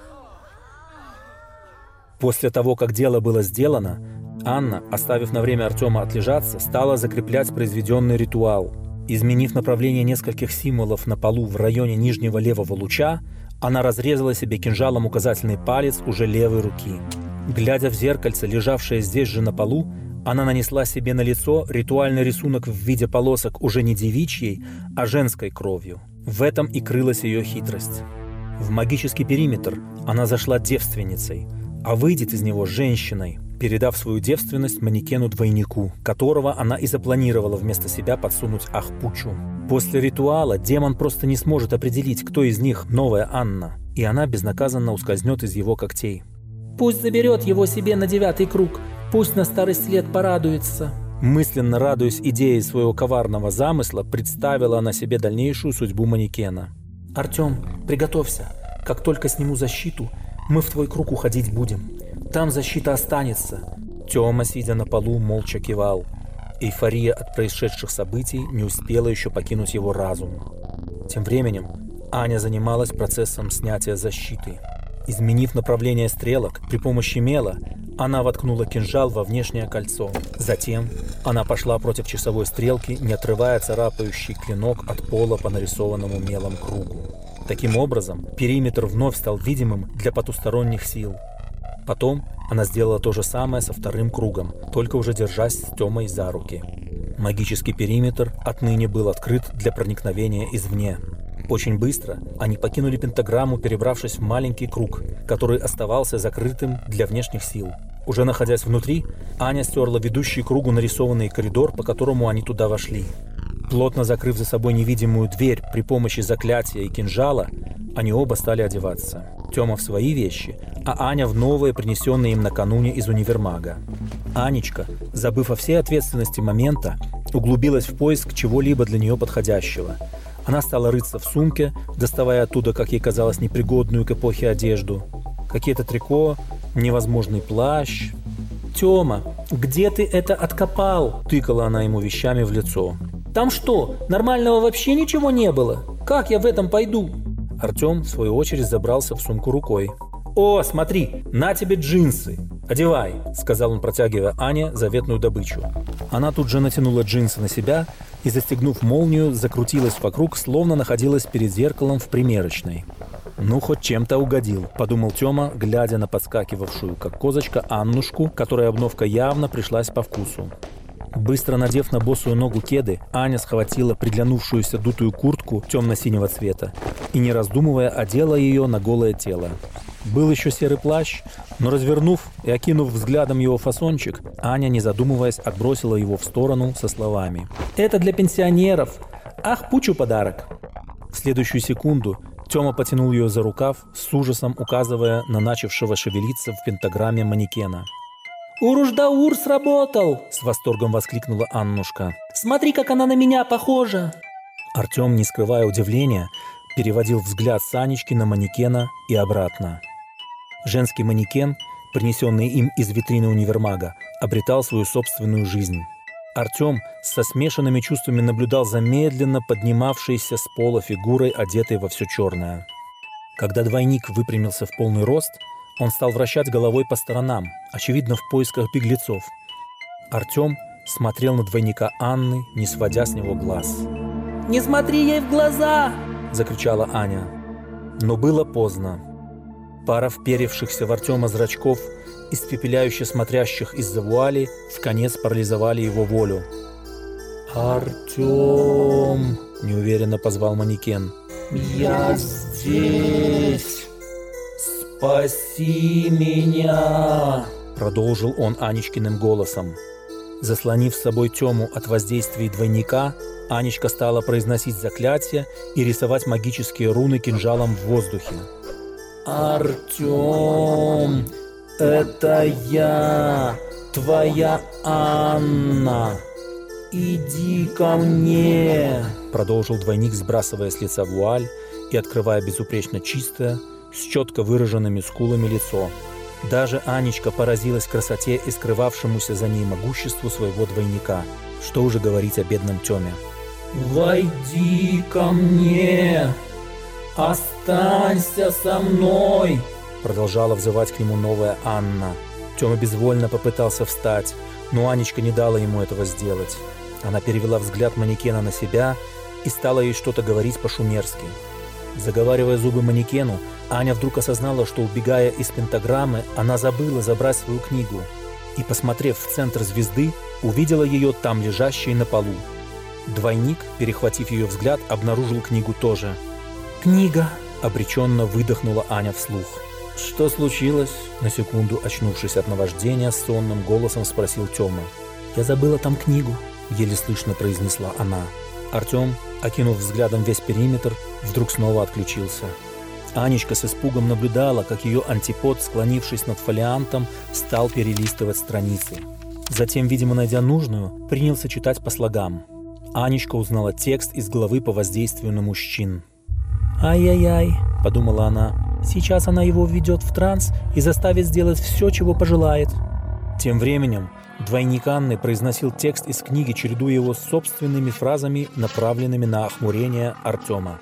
После того, как дело было сделано, Анна, оставив на время Артема отлежаться, стала закреплять произведенный ритуал. Изменив направление нескольких символов на полу в районе нижнего левого луча, она разрезала себе кинжалом указательный палец уже левой руки. Глядя в зеркальце, лежавшее здесь же на полу, она нанесла себе на лицо ритуальный рисунок в виде полосок уже не девичьей, а женской кровью. В этом и крылась ее хитрость. В магический периметр она зашла девственницей, а выйдет из него женщиной, передав свою девственность манекену-двойнику, которого она и запланировала вместо себя подсунуть Ахпучу. После ритуала демон просто не сможет определить, кто из них новая Анна, и она безнаказанно ускользнет из его когтей. «Пусть заберет его себе на девятый круг», Пусть на старость лет порадуется. Мысленно радуясь идее своего коварного замысла, представила она себе дальнейшую судьбу манекена. «Артем, приготовься. Как только сниму защиту, мы в твой круг уходить будем. Там защита останется». Тёма, сидя на полу, молча кивал. Эйфория от происшедших событий не успела еще покинуть его разум. Тем временем Аня занималась процессом снятия защиты. Изменив направление стрелок при помощи мела, она воткнула кинжал во внешнее кольцо. Затем она пошла против часовой стрелки, не отрывая царапающий клинок от пола по нарисованному мелом кругу. Таким образом, периметр вновь стал видимым для потусторонних сил. Потом она сделала то же самое со вторым кругом, только уже держась с Тёмой за руки. Магический периметр отныне был открыт для проникновения извне. Очень быстро они покинули пентаграмму, перебравшись в маленький круг, который оставался закрытым для внешних сил. Уже находясь внутри, Аня стерла ведущий кругу нарисованный коридор, по которому они туда вошли. Плотно закрыв за собой невидимую дверь при помощи заклятия и кинжала, они оба стали одеваться. Тёма в свои вещи, а Аня в новые, принесенные им накануне из универмага. Анечка, забыв о всей ответственности момента, углубилась в поиск чего-либо для нее подходящего – она стала рыться в сумке, доставая оттуда, как ей казалось, непригодную к эпохе одежду. Какие-то трико, невозможный плащ. «Тёма, где ты это откопал?» – тыкала она ему вещами в лицо. «Там что, нормального вообще ничего не было? Как я в этом пойду?» Артём, в свою очередь, забрался в сумку рукой. «О, смотри, на тебе джинсы! «Одевай», — сказал он, протягивая Ане заветную добычу. Она тут же натянула джинсы на себя и, застегнув молнию, закрутилась вокруг, словно находилась перед зеркалом в примерочной. «Ну, хоть чем-то угодил», — подумал Тёма, глядя на подскакивавшую, как козочка, Аннушку, которой обновка явно пришлась по вкусу. Быстро надев на босую ногу кеды, Аня схватила приглянувшуюся дутую куртку темно-синего цвета и, не раздумывая, одела ее на голое тело. Был еще серый плащ, но развернув и окинув взглядом его фасончик, Аня, не задумываясь, отбросила его в сторону со словами. «Это для пенсионеров! Ах, пучу подарок!» В следующую секунду Тёма потянул ее за рукав, с ужасом указывая на начавшего шевелиться в пентаграмме манекена. «Уруждаур сработал!» — с восторгом воскликнула Аннушка. «Смотри, как она на меня похожа!» Артем, не скрывая удивления, переводил взгляд Санечки на манекена и обратно. Женский манекен, принесенный им из витрины универмага, обретал свою собственную жизнь. Артем со смешанными чувствами наблюдал за медленно поднимавшейся с пола фигурой, одетой во все черное. Когда двойник выпрямился в полный рост, он стал вращать головой по сторонам, очевидно, в поисках беглецов. Артем смотрел на двойника Анны, не сводя с него глаз. «Не смотри ей в глаза!» – закричала Аня. Но было поздно. Пара вперевшихся в Артема зрачков, испепеляюще смотрящих из-за вуали, в конец парализовали его волю. «Артем!» – неуверенно позвал манекен. «Я здесь! Спаси меня!» – продолжил он Анечкиным голосом. Заслонив с собой Тему от воздействия двойника, Анечка стала произносить заклятия и рисовать магические руны кинжалом в воздухе. «Артем, это я, твоя Анна. Иди ко мне!» Продолжил двойник, сбрасывая с лица вуаль и открывая безупречно чистое, с четко выраженными скулами лицо. Даже Анечка поразилась красоте и скрывавшемуся за ней могуществу своего двойника. Что уже говорить о бедном Теме. «Войди ко мне! Останься со мной!» Продолжала взывать к нему новая Анна. Тёма безвольно попытался встать, но Анечка не дала ему этого сделать. Она перевела взгляд манекена на себя и стала ей что-то говорить по-шумерски. Заговаривая зубы манекену, Аня вдруг осознала, что, убегая из пентаграммы, она забыла забрать свою книгу. И, посмотрев в центр звезды, увидела ее там лежащей на полу. Двойник, перехватив ее взгляд, обнаружил книгу тоже. «Книга!» – обреченно выдохнула Аня вслух. «Что случилось?» – на секунду очнувшись от наваждения, сонным голосом спросил Тёма. «Я забыла там книгу», – еле слышно произнесла она. Артём, окинув взглядом весь периметр, вдруг снова отключился. Анечка с испугом наблюдала, как ее антипод, склонившись над фолиантом, стал перелистывать страницы. Затем, видимо, найдя нужную, принялся читать по слогам. Анечка узнала текст из главы по воздействию на мужчин. «Ай-яй-яй», — подумала она, — «сейчас она его введет в транс и заставит сделать все, чего пожелает». Тем временем двойник Анны произносил текст из книги, чередуя его с собственными фразами, направленными на охмурение Артема.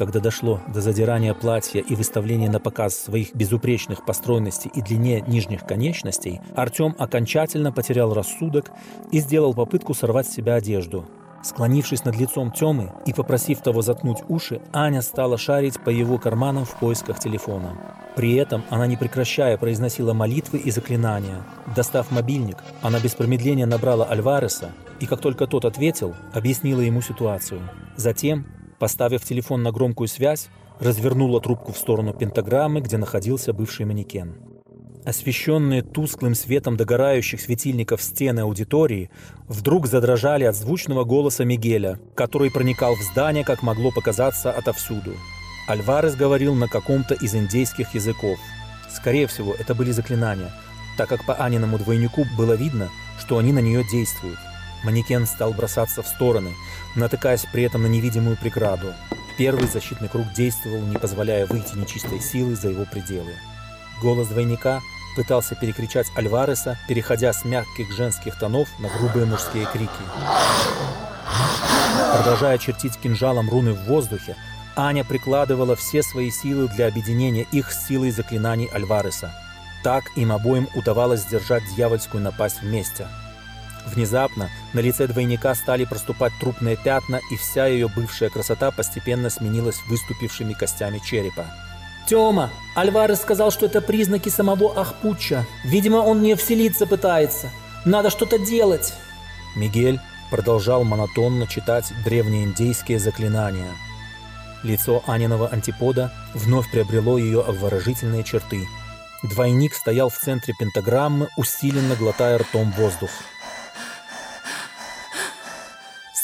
Когда дошло до задирания платья и выставления на показ своих безупречных постройностей и длине нижних конечностей, Артем окончательно потерял рассудок и сделал попытку сорвать с себя одежду – Склонившись над лицом Тёмы и попросив того заткнуть уши, Аня стала шарить по его карманам в поисках телефона. При этом она, не прекращая, произносила молитвы и заклинания. Достав мобильник, она без промедления набрала Альвареса и, как только тот ответил, объяснила ему ситуацию. Затем, поставив телефон на громкую связь, развернула трубку в сторону пентаграммы, где находился бывший манекен. Освещенные тусклым светом догорающих светильников стены аудитории вдруг задрожали от звучного голоса Мигеля, который проникал в здание, как могло показаться, отовсюду. Альварес говорил на каком-то из индейских языков. Скорее всего, это были заклинания, так как по Аниному двойнику было видно, что они на нее действуют. Манекен стал бросаться в стороны, натыкаясь при этом на невидимую преграду. Первый защитный круг действовал, не позволяя выйти нечистой силы за его пределы. Голос двойника пытался перекричать Альвареса, переходя с мягких женских тонов на грубые мужские крики. Продолжая чертить кинжалом руны в воздухе, Аня прикладывала все свои силы для объединения их с силой заклинаний Альвареса. Так им обоим удавалось сдержать дьявольскую напасть вместе. Внезапно на лице двойника стали проступать трупные пятна, и вся ее бывшая красота постепенно сменилась выступившими костями черепа. Тёма, Альварес сказал, что это признаки самого Ахпуча. Видимо, он мне вселиться пытается. Надо что-то делать. Мигель продолжал монотонно читать древнеиндейские заклинания. Лицо Аниного антипода вновь приобрело ее обворожительные черты. Двойник стоял в центре пентаграммы, усиленно глотая ртом воздух.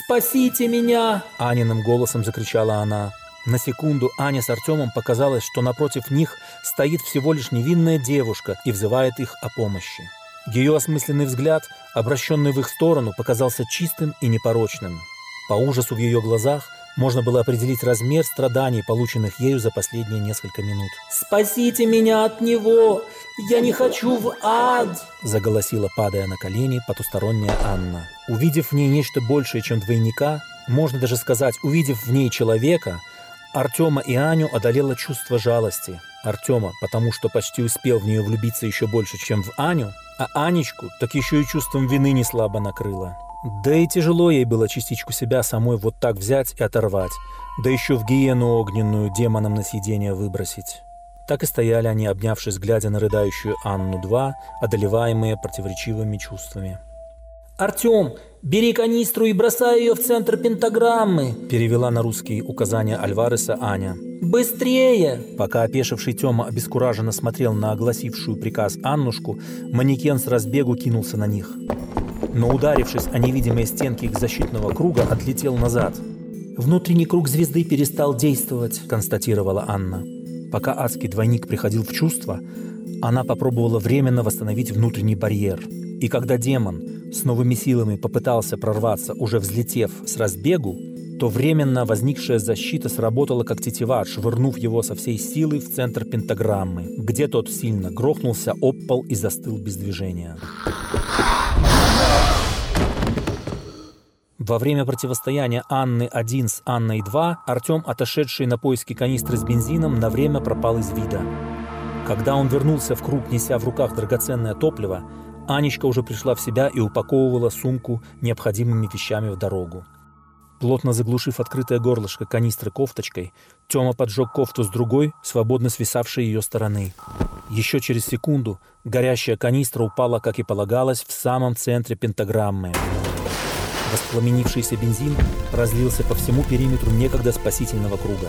«Спасите меня!» — Аниным голосом закричала она. На секунду Аня с Артемом показалось, что напротив них стоит всего лишь невинная девушка и взывает их о помощи. Ее осмысленный взгляд, обращенный в их сторону, показался чистым и непорочным. По ужасу в ее глазах можно было определить размер страданий, полученных ею за последние несколько минут. «Спасите меня от него! Я не хочу в ад!» заголосила, падая на колени, потусторонняя Анна. Увидев в ней нечто большее, чем двойника, можно даже сказать, увидев в ней человека, Артема и Аню одолело чувство жалости. Артема, потому что почти успел в нее влюбиться еще больше, чем в Аню, а Анечку так еще и чувством вины не слабо накрыло. Да и тяжело ей было частичку себя самой вот так взять и оторвать, да еще в гиену огненную демоном на съедение выбросить. Так и стояли они, обнявшись, глядя на рыдающую Анну-2, одолеваемые противоречивыми чувствами. «Артем, бери канистру и бросай ее в центр пентаграммы!» перевела на русский указания Альвареса Аня. «Быстрее!» Пока опешивший Тёма обескураженно смотрел на огласившую приказ Аннушку, манекен с разбегу кинулся на них. Но ударившись о невидимые стенки их защитного круга, отлетел назад. «Внутренний круг звезды перестал действовать», – констатировала Анна. Пока адский двойник приходил в чувство, она попробовала временно восстановить внутренний барьер. И когда демон с новыми силами попытался прорваться, уже взлетев с разбегу, то временно возникшая защита сработала как тетива, швырнув его со всей силы в центр пентаграммы, где тот сильно грохнулся об пол и застыл без движения. Во время противостояния Анны-1 с Анной-2 Артем, отошедший на поиски канистры с бензином, на время пропал из вида. Когда он вернулся в круг, неся в руках драгоценное топливо, Анечка уже пришла в себя и упаковывала сумку необходимыми вещами в дорогу. Плотно заглушив открытое горлышко канистры кофточкой, Тёма поджег кофту с другой, свободно свисавшей ее стороны. Еще через секунду горящая канистра упала, как и полагалось, в самом центре пентаграммы. Воспламенившийся бензин разлился по всему периметру некогда спасительного круга.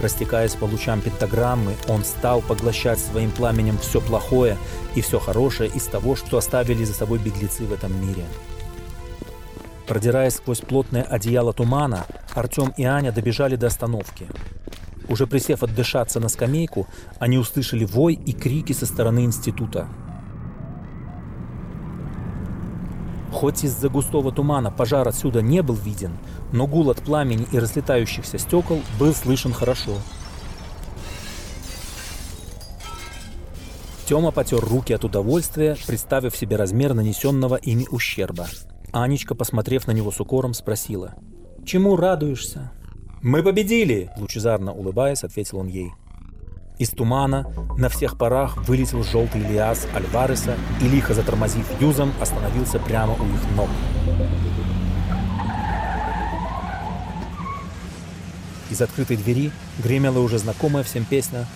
Растекаясь по лучам пентаграммы, он стал поглощать своим пламенем все плохое и все хорошее из того, что оставили за собой беглецы в этом мире. Продираясь сквозь плотное одеяло тумана, Артем и Аня добежали до остановки. Уже присев отдышаться на скамейку, они услышали вой и крики со стороны института. Хоть из-за густого тумана пожар отсюда не был виден, но гул от пламени и разлетающихся стекол был слышен хорошо. Тёма потер руки от удовольствия, представив себе размер нанесенного ими ущерба. Анечка, посмотрев на него с укором, спросила. «Чему радуешься?» «Мы победили!» – лучезарно улыбаясь, ответил он ей. Из тумана на всех парах вылетел желтый Лиас Альвареса и, лихо затормозив юзом, остановился прямо у их ног. Из открытой двери гремела уже знакомая всем песня.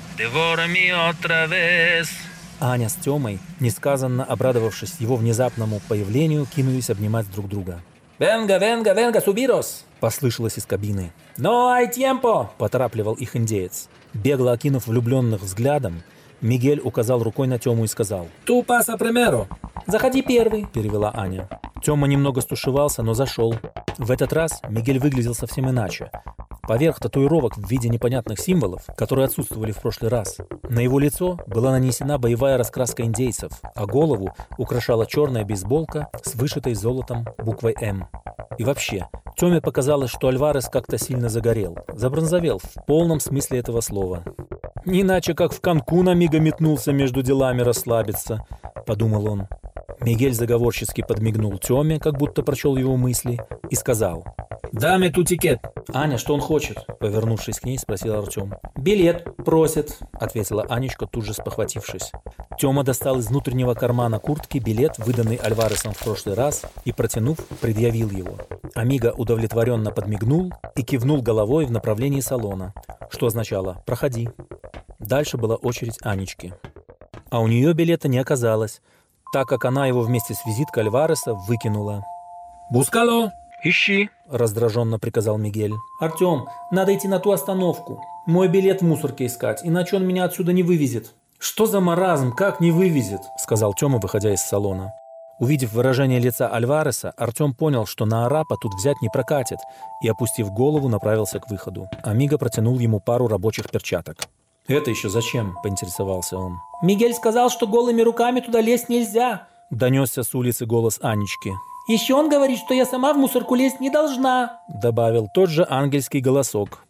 Аня с Тёмой, несказанно обрадовавшись его внезапному появлению, кинулись обнимать друг друга. «Венга, венга, венга, субирос!» – послышалось из кабины. «Но ай темпо!» – поторапливал их индеец. Бегло окинув влюбленных взглядом, Мигель указал рукой на Тему и сказал «Ту паса примеру!» «Заходи первый!» – перевела Аня. Тёма немного стушевался, но зашел. В этот раз Мигель выглядел совсем иначе. Поверх татуировок в виде непонятных символов, которые отсутствовали в прошлый раз, на его лицо была нанесена боевая раскраска индейцев, а голову украшала черная бейсболка с вышитой золотом буквой «М». И вообще, Тёме показалось, что Альварес как-то сильно загорел, забронзовел в полном смысле этого слова. «Не иначе, как в Канкун мига метнулся между делами расслабиться», — подумал он. Мигель заговорчески подмигнул Тёме, как будто прочел его мысли, и сказал. «Даме ту тикет». «Аня, что он хочет?» Повернувшись к ней, спросил Артем. «Билет просит», — ответила Анечка, тут же спохватившись. Тёма достал из внутреннего кармана куртки билет, выданный Альваресом в прошлый раз, и, протянув, предъявил его. Амиго удовлетворенно подмигнул и кивнул головой в направлении салона, что означало «проходи». Дальше была очередь Анечки. А у нее билета не оказалось, так как она его вместе с визиткой Альвареса выкинула. «Бускало!» «Ищи!» – раздраженно приказал Мигель. «Артем, надо идти на ту остановку. Мой билет в мусорке искать, иначе он меня отсюда не вывезет». «Что за маразм? Как не вывезет?» – сказал Тёма, выходя из салона. Увидев выражение лица Альвареса, Артем понял, что на арапа тут взять не прокатит, и, опустив голову, направился к выходу. Амиго протянул ему пару рабочих перчаток. «Это еще зачем?» – поинтересовался он. «Мигель сказал, что голыми руками туда лезть нельзя», – донесся с улицы голос Анечки. «Еще он говорит, что я сама в мусорку лезть не должна», – добавил тот же ангельский голосок.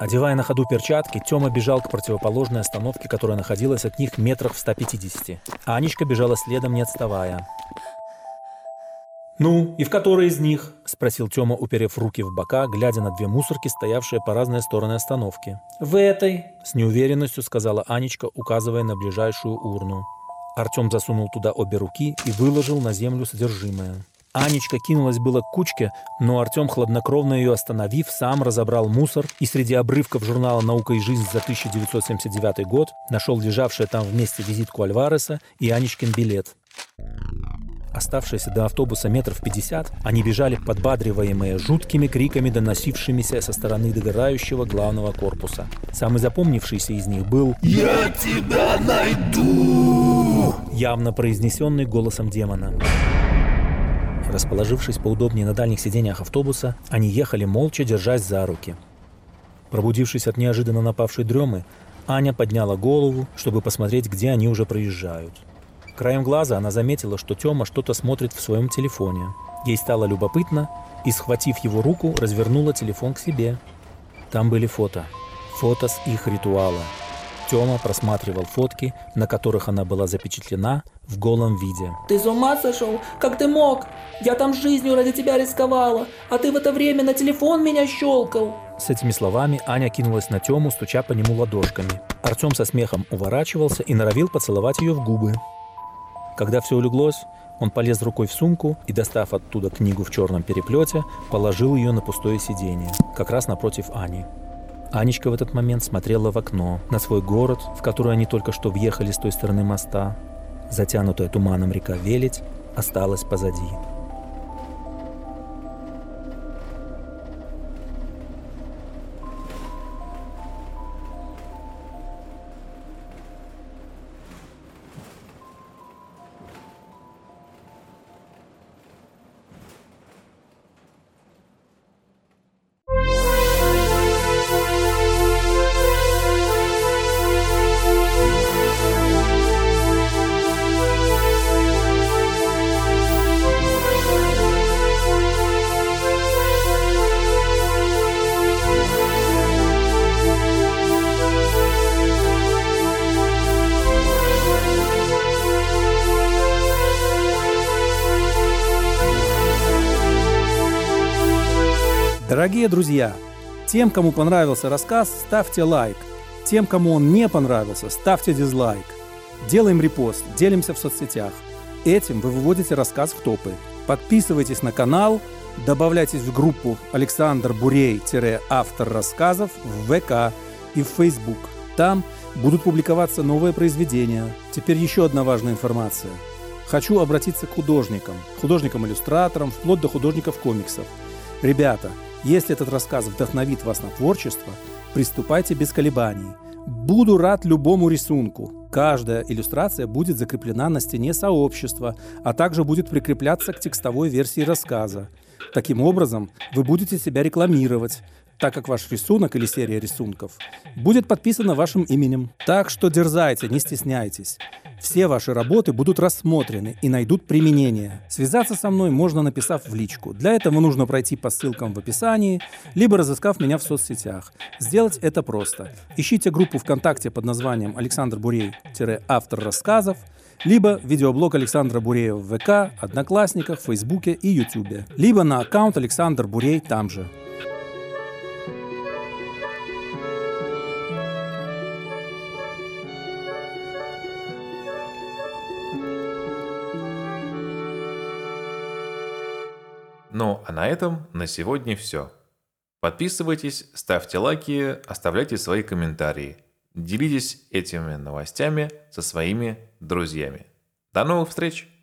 Одевая на ходу перчатки, Тёма бежал к противоположной остановке, которая находилась от них метрах в 150. А Анечка бежала следом, не отставая. «Ну, и в которой из них?» – спросил Тёма, уперев руки в бока, глядя на две мусорки, стоявшие по разные стороны остановки. «В этой», – с неуверенностью сказала Анечка, указывая на ближайшую урну. Артём засунул туда обе руки и выложил на землю содержимое. Анечка кинулась было к кучке, но Артём, хладнокровно ее остановив, сам разобрал мусор и среди обрывков журнала «Наука и жизнь» за 1979 год нашел лежавшее там вместе визитку Альвареса и Анечкин билет. Оставшиеся до автобуса метров пятьдесят, они бежали, подбадриваемые жуткими криками, доносившимися со стороны догорающего главного корпуса. Самый запомнившийся из них был «Я тебя найду!» явно произнесенный голосом демона. Расположившись поудобнее на дальних сиденьях автобуса, они ехали молча, держась за руки. Пробудившись от неожиданно напавшей дремы, Аня подняла голову, чтобы посмотреть, где они уже проезжают – Краем глаза она заметила, что Тёма что-то смотрит в своем телефоне. Ей стало любопытно, и, схватив его руку, развернула телефон к себе. Там были фото. Фото с их ритуала. Тёма просматривал фотки, на которых она была запечатлена в голом виде. «Ты с ума сошел? Как ты мог? Я там жизнью ради тебя рисковала, а ты в это время на телефон меня щелкал!» С этими словами Аня кинулась на Тему, стуча по нему ладошками. Артем со смехом уворачивался и норовил поцеловать ее в губы. Когда все улеглось, он полез рукой в сумку и, достав оттуда книгу в черном переплете, положил ее на пустое сиденье, как раз напротив Ани. Анечка в этот момент смотрела в окно, на свой город, в который они только что въехали с той стороны моста. Затянутая туманом река Велить осталась позади. Дорогие друзья, тем, кому понравился рассказ, ставьте лайк. Тем, кому он не понравился, ставьте дизлайк. Делаем репост, делимся в соцсетях. Этим вы выводите рассказ в топы. Подписывайтесь на канал, добавляйтесь в группу Александр Бурей-автор рассказов в ВК и в Facebook. Там будут публиковаться новые произведения. Теперь еще одна важная информация. Хочу обратиться к художникам, художникам-иллюстраторам, вплоть до художников комиксов. Ребята, если этот рассказ вдохновит вас на творчество, приступайте без колебаний. Буду рад любому рисунку. Каждая иллюстрация будет закреплена на стене сообщества, а также будет прикрепляться к текстовой версии рассказа. Таким образом, вы будете себя рекламировать, так как ваш рисунок или серия рисунков будет подписана вашим именем. Так что дерзайте, не стесняйтесь. Все ваши работы будут рассмотрены и найдут применение. Связаться со мной можно, написав в личку. Для этого нужно пройти по ссылкам в описании, либо разыскав меня в соцсетях. Сделать это просто. Ищите группу ВКонтакте под названием Александр Бурей-автор рассказов либо видеоблог Александра Буреева в ВК, Одноклассниках, Фейсбуке и Ютубе, либо на аккаунт Александр Бурей там же. Ну, а на этом на сегодня все. Подписывайтесь, ставьте лайки, оставляйте свои комментарии. Делитесь этими новостями со своими друзьями. До новых встреч!